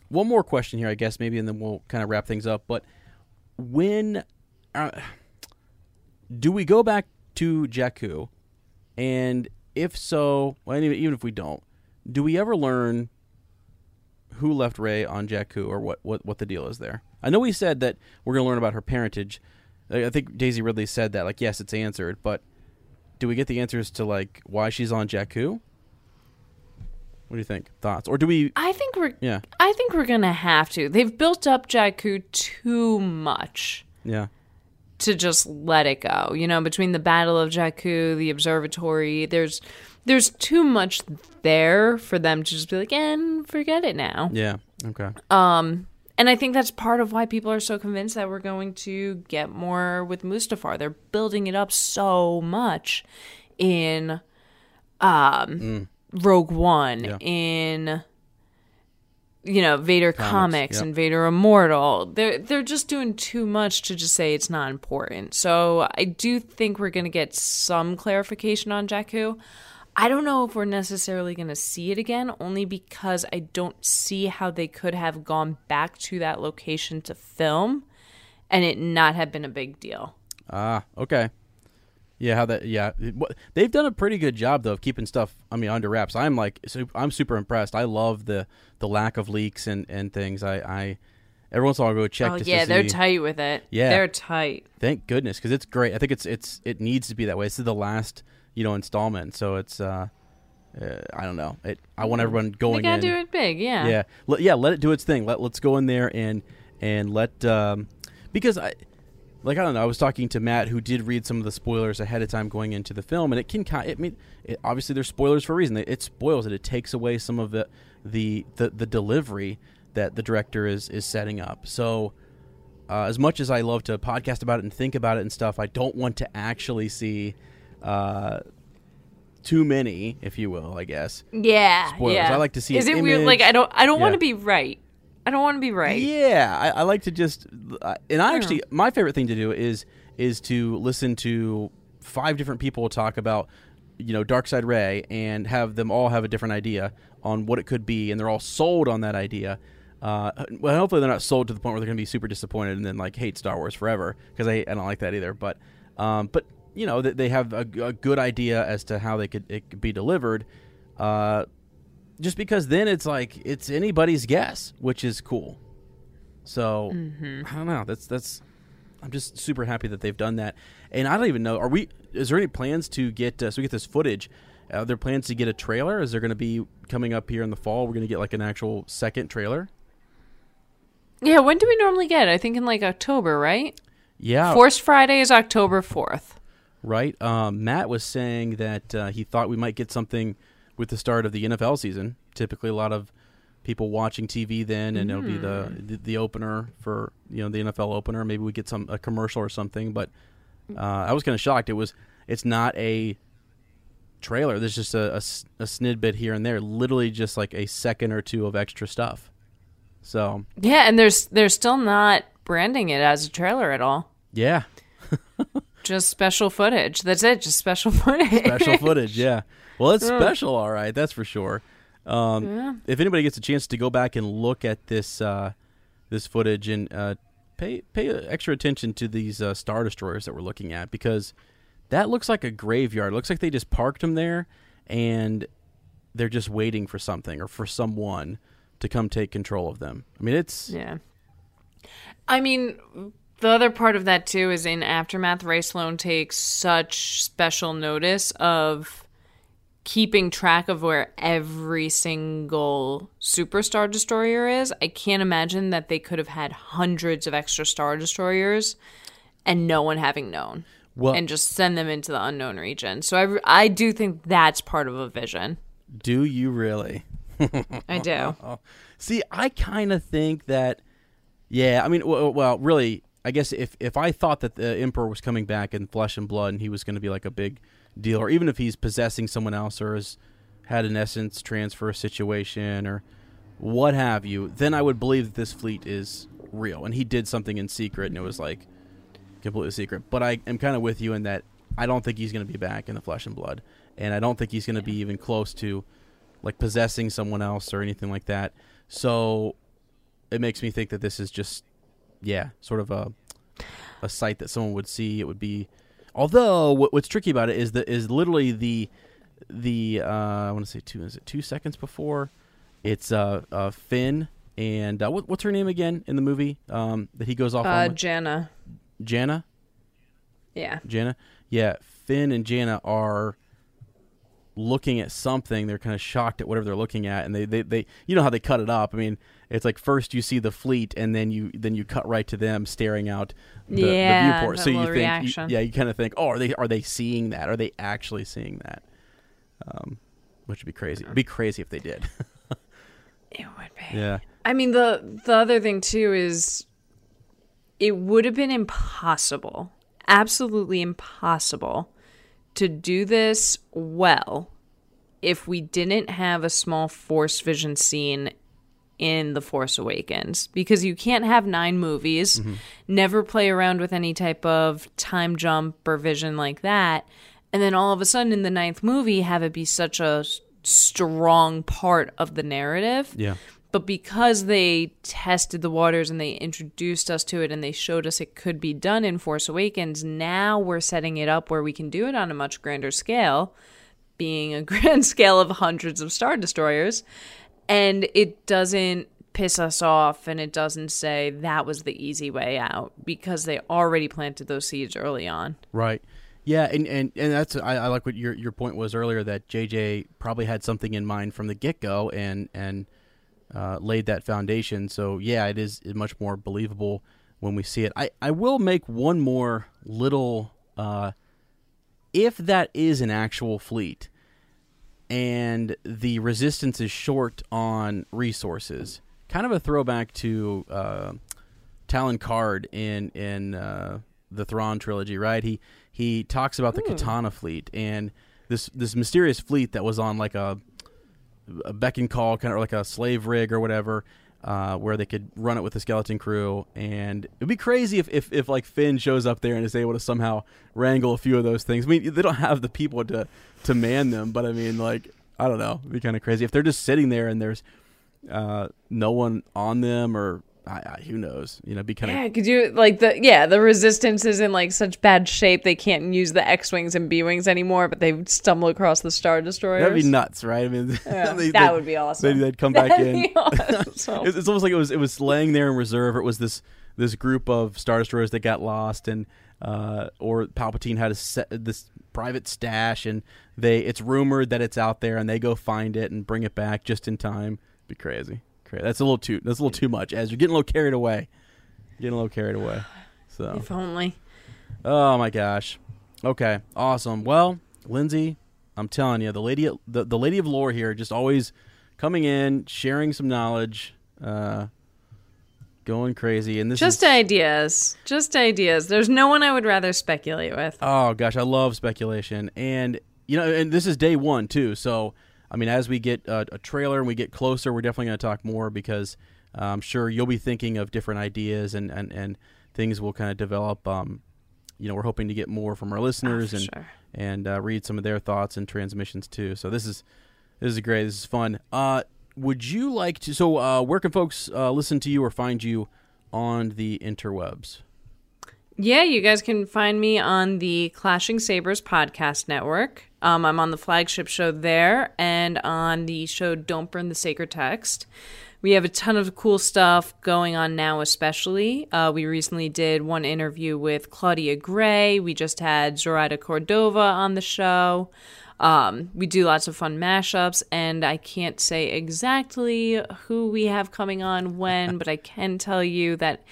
[SPEAKER 2] one more question here, I guess, maybe, and then we'll kind of wrap things up. But when uh, do we go back to Jakku? And if so, well, even even if we don't, do we ever learn who left Rey on Jakku or what, what, what the deal is there? I know we said that we're going to learn about her parentage. I think Daisy Ridley said that, like, yes, it's answered, but do we get the answers to, like, why she's on Jakku? What do you think? Thoughts? Or do we.
[SPEAKER 3] I think we're
[SPEAKER 2] Yeah.
[SPEAKER 3] I think we're going to have to. They've built up Jakku too much
[SPEAKER 2] Yeah.
[SPEAKER 3] to just let it go. You know, between the Battle of Jakku, the observatory, there's there's too much there for them to just be like, and forget it now.
[SPEAKER 2] Yeah. Okay.
[SPEAKER 3] And I think that's part of why people are so convinced that we're going to get more with Mustafar. They're building it up so much in um, Rogue One,
[SPEAKER 2] Mm. Yeah.
[SPEAKER 3] in you know Vader
[SPEAKER 2] Comics,
[SPEAKER 3] comics,
[SPEAKER 2] yep.
[SPEAKER 3] and Vader Immortal. They're they're just doing too much to just say it's not important. So I do think we're going to get some clarification on Jakku. I don't know if we're necessarily going to see it again, only because I don't see how they could have gone back to that location to film and it not have been a big deal.
[SPEAKER 2] Ah, okay. Yeah, how that? Yeah, they've done a pretty good job though of keeping stuff. I mean, under wraps. I'm like, I'm super impressed. I love the the lack of leaks and and things. I I every once in a while I go check.
[SPEAKER 3] oh yeah,
[SPEAKER 2] to
[SPEAKER 3] they're tight with it.
[SPEAKER 2] Yeah.
[SPEAKER 3] they're tight.
[SPEAKER 2] Thank goodness, because it's great. I think it's it's it needs to be that way. This is the last you know installment, so it's uh, uh I don't know. It I want everyone
[SPEAKER 3] They
[SPEAKER 2] going
[SPEAKER 3] gotta
[SPEAKER 2] in.
[SPEAKER 3] do it big, yeah.
[SPEAKER 2] Yeah, let, yeah. Let it do its thing. Let let's go in there and and let um, because I like I don't know. I was talking to Matt who did read some of the spoilers ahead of time going into the film, and it can kind. It mean it, obviously there's spoilers for a reason. It, it spoils it. It takes away some of the the the, the delivery that the director is is setting up. So. Uh, as much as I love to podcast about it and think about it and stuff, I don't want to actually see uh, too many, if you will, I guess.
[SPEAKER 3] Yeah,
[SPEAKER 2] Spoilers.
[SPEAKER 3] yeah.
[SPEAKER 2] I like to see
[SPEAKER 3] Is it weird? Like. I don't, I don't want to be right. I don't want to be right.
[SPEAKER 2] Yeah, I, I like to just, uh, and I actually, my favorite thing to do is is to listen to five different people talk about, you know, Dark Side Rey, and have them all have a different idea on what it could be, and they're all sold on that idea. Uh, well, hopefully they're not sold to the point where they're going to be super disappointed and then like hate Star Wars forever because I, I don't like that either. But, um, but you know, they, they have a, a good idea as to how they could it could be delivered. Uh, just because then it's like it's anybody's guess, which is cool. So I don't know. That's that's. I'm just super happy that they've done that, and I don't even know. Are we? Is there any plans to get uh, so we get this footage? Are there plans to get a trailer? Is there going to be coming up here in the fall? We're going to get like an actual second trailer.
[SPEAKER 3] Yeah, when do we normally get? it? I think in like October, right?
[SPEAKER 2] Yeah,
[SPEAKER 3] Force Friday is October fourth.
[SPEAKER 2] Right. Um, Matt was saying that uh, he thought we might get something with the start of the NFL season. Typically, a lot of people watching TV then, and it'll be the, the the opener for you know the NFL opener. Maybe we get some a commercial or something. But uh, I was kind of shocked. It was it's not a trailer. There's just a, a a snidbit here and there, literally just like a second or two of extra stuff. So
[SPEAKER 3] Yeah, and there's they're still not branding it as a trailer at all.
[SPEAKER 2] yeah,
[SPEAKER 3] Just special footage. That's it. Just special footage.
[SPEAKER 2] special footage. Yeah. Well, it's special, all right. That's for sure. Um, If anybody gets a chance to go back and look at this uh, this footage and uh, pay pay extra attention to these uh, star destroyers that we're looking at because that looks like a graveyard. It looks like they just parked them there and they're just waiting for something or for someone to come take control of them. I mean, it's
[SPEAKER 3] Yeah. I mean, the other part of that too is in Aftermath, Rae Sloane takes such special notice of keeping track of where every single superstar destroyer is, I can't imagine that they could have had hundreds of extra star destroyers and no one having known.
[SPEAKER 2] Well-
[SPEAKER 3] and just send them into the unknown region. So I, I do think that's part of a vision.
[SPEAKER 2] Do you really?
[SPEAKER 3] I do.
[SPEAKER 2] See, I kind of think that. Yeah, I mean, well, well, really, I guess if if I thought that the emperor was coming back in flesh and blood and he was going to be like a big deal, or even if he's possessing someone else or has had an essence transfer situation or what have you, then I would believe that this fleet is real and he did something in secret and it was like completely secret. But I am kind of with you in that I don't think he's going to be back in the flesh and blood, and I don't think he's going to be even close to like possessing someone else or anything like that. So it makes me think that this is just yeah, sort of a a sight that someone would see. It would be, although what, what's tricky about it is that is literally the the uh, I want to say two is it two seconds before it's uh, uh Finn and uh, what, what's her name again in the movie um that he goes off
[SPEAKER 3] Uh,
[SPEAKER 2] on?
[SPEAKER 3] Jannah.
[SPEAKER 2] Jannah
[SPEAKER 3] Yeah.
[SPEAKER 2] Jannah yeah Finn and Jannah are looking at something they're kind of shocked at whatever they're looking at and they, they, they you know how they cut it up. I mean it's like first you see the fleet and then you then you cut right to them staring out the,
[SPEAKER 3] Yeah,
[SPEAKER 2] the viewport so you think you- yeah you kind of think oh are they are they seeing that? Are they actually seeing that? Um which would be crazy. It'd be crazy if they did.
[SPEAKER 3] It would be.
[SPEAKER 2] yeah.
[SPEAKER 3] I mean the the other thing too is it would have been impossible, absolutely impossible to do this well if we didn't have a small force vision scene in The Force Awakens because you can't have 9 movies, mm-hmm. never play around with any type of time jump or vision like that and then all of a sudden in the ninth movie have it be such a strong part of the narrative.
[SPEAKER 2] Yeah
[SPEAKER 3] but because they tested the waters and they introduced us to it and they showed us it could be done in Force Awakens, now we're setting it up where we can do it on a much grander scale, being a grand scale of hundreds of Star Destroyers. And it doesn't piss us off and it doesn't say that was the easy way out because they already planted those seeds early on.
[SPEAKER 2] Right. Yeah, and, and, and that's I, I like what your your point was earlier that JJ probably had something in mind from the get go and and uh, laid that foundation. So yeah, it is much more believable when we see it. I, I will make one more little uh, if that is an actual fleet and the resistance is short on resources, kind of a throwback to uh, Talon Karrde in in uh, the Thrawn trilogy, right? He he talks about the Katana fleet and this this mysterious fleet that was on like a a beck and call kind of like a slave rig or whatever uh, where they could run it with the skeleton crew. And it'd be crazy if, if, if like Finn shows up there and is able to somehow wrangle a few of those things. I mean they don't have the people to to man them, but I mean like I don't know, it'd be kind of crazy. If they're just sitting there and there's uh, no one on them or I, I, who knows, you know, be kind of
[SPEAKER 3] Yeah, could you like the yeah, the resistance is in like such bad shape they can't use the X wings and B wings anymore, but they stumble across the Star Destroyers.
[SPEAKER 2] That'd be nuts, right? I mean,
[SPEAKER 3] Yeah,
[SPEAKER 2] they-
[SPEAKER 3] that
[SPEAKER 2] they-
[SPEAKER 3] would be awesome.
[SPEAKER 2] They'd, they'd come back
[SPEAKER 3] That'd
[SPEAKER 2] in.
[SPEAKER 3] awesome.
[SPEAKER 2] it's, it's almost like it was it was laying there in reserve. It was this this group of star destroyers that got lost, and uh, or Palpatine had a this private stash, and they it's rumored that it's out there, and they go find it and bring it back just in time. Be crazy, crazy. That's a little too that's a little too much. As you're getting a little carried away, getting a little carried away. So
[SPEAKER 3] if only.
[SPEAKER 2] Oh my gosh. Okay, awesome. Well, Lindsay, I'm telling you, the lady, the, the lady of lore here, just always coming in, sharing some knowledge, uh, going crazy, and this
[SPEAKER 3] Just
[SPEAKER 2] is,
[SPEAKER 3] ideas. Just ideas. There's no one I would rather speculate with.
[SPEAKER 2] Oh gosh, I love speculation, and you know, and this is day one too. So, I mean, as we get a, a trailer and we get closer, we're definitely going to talk more because uh, I'm sure you'll be thinking of different ideas and and and things will kind of develop. Um, you know, we're hoping to get more from our listeners
[SPEAKER 3] for
[SPEAKER 2] and
[SPEAKER 3] sure.
[SPEAKER 2] and uh, read some of their thoughts and transmissions too. So this is this is great. This is fun. Uh, would you like to? So, uh, where can folks uh, listen to you or find you on the interwebs?
[SPEAKER 3] Yeah, you guys can find me on the Clashing Sabers podcast network. Um, I'm on the flagship show there and on the show Don't Burn the Sacred Text. We have a ton of cool stuff going on now, especially. Uh, we recently did one interview with Claudia Gray. We just had Zoraida Cordova on the show. Um, we do lots of fun mashups, and I can't say exactly who we have coming on when, but I can tell you that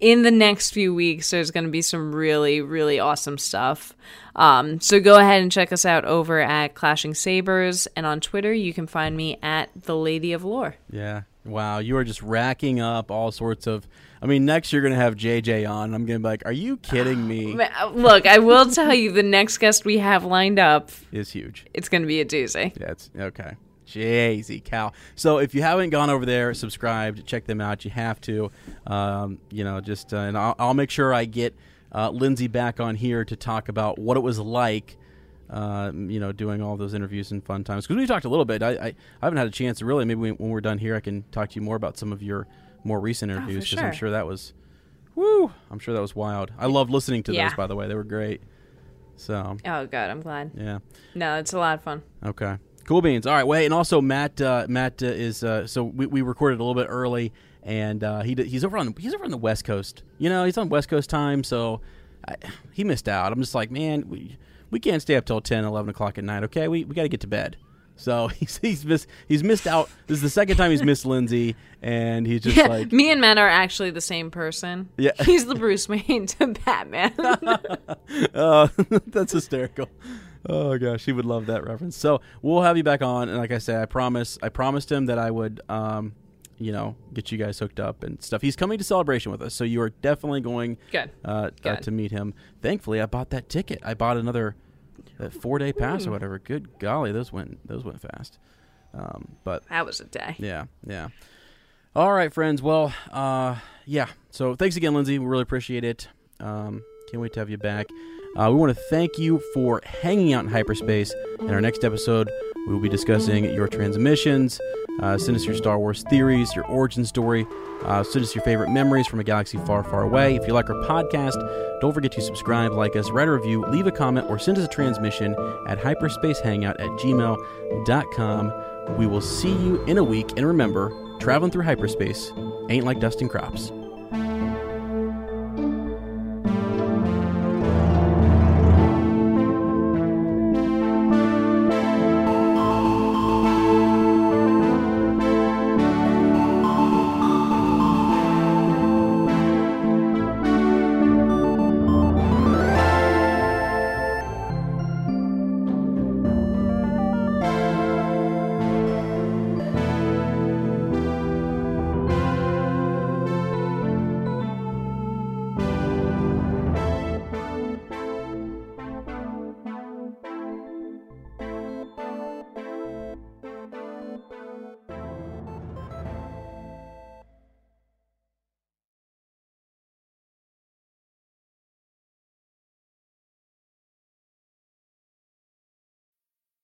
[SPEAKER 3] in the next few weeks, there's going to be some really, really awesome stuff. Um, so go ahead and check us out over at Clashing Sabers, and on Twitter, you can find me at the Lady of Lore.
[SPEAKER 2] Yeah. Wow, you are just racking up all sorts of. I mean, next you're going to have JJ on. I'm going to be like, are you kidding me?
[SPEAKER 3] Look, I will tell you the next guest we have lined up
[SPEAKER 2] is huge.
[SPEAKER 3] It's going to be a doozy.
[SPEAKER 2] Yeah, it's okay. Jay-Z cow. So if you haven't gone over there, subscribed, check them out. You have to. Um, you know, just uh, and I'll, I'll, make sure I get uh, Lindsay back on here to talk about what it was like. Uh, you know, doing all those interviews and fun times because we talked a little bit. I, I, I, haven't had a chance to really. Maybe when we're done here, I can talk to you more about some of your more recent interviews because oh, sure. I'm sure that was, woo! I'm sure that was wild. I loved listening to yeah. those. By the way, they were great. So.
[SPEAKER 3] Oh, good. I'm glad.
[SPEAKER 2] Yeah.
[SPEAKER 3] No, it's a lot of fun.
[SPEAKER 2] Okay. Cool beans. All right. Wait, and also Matt. Uh, Matt uh, is uh, so we, we recorded a little bit early, and uh, he he's over on he's over on the West Coast. You know, he's on West Coast time, so I, he missed out. I'm just like, man, we we can't stay up till 10, 11 o'clock at night. Okay, we we got to get to bed. So he's he's missed he's missed out. This is the second time he's missed Lindsay, and he's just
[SPEAKER 3] yeah,
[SPEAKER 2] like
[SPEAKER 3] me and Matt are actually the same person.
[SPEAKER 2] Yeah,
[SPEAKER 3] he's the Bruce Wayne to Batman.
[SPEAKER 2] uh, that's hysterical. Oh gosh, he would love that reference. So we'll have you back on, and like I said, I promise, I promised him that I would, um, you know, get you guys hooked up and stuff. He's coming to celebration with us, so you are definitely going
[SPEAKER 3] Good.
[SPEAKER 2] Uh, uh Good. Uh, to meet him. Thankfully, I bought that ticket. I bought another uh, four day pass or whatever. Good golly, those went those went fast. Um, but
[SPEAKER 3] that was a day.
[SPEAKER 2] Yeah, yeah. All right, friends. Well, uh, yeah. So thanks again, Lindsay. We really appreciate it. Um, can't wait to have you back. Uh, we want to thank you for hanging out in hyperspace. In our next episode, we will be discussing your transmissions. Uh, send us your Star Wars theories, your origin story. Uh, send us your favorite memories from a galaxy far, far away. If you like our podcast, don't forget to subscribe, like us, write a review, leave a comment, or send us a transmission at hyperspacehangout at gmail.com. We will see you in a week. And remember, traveling through hyperspace ain't like dusting crops.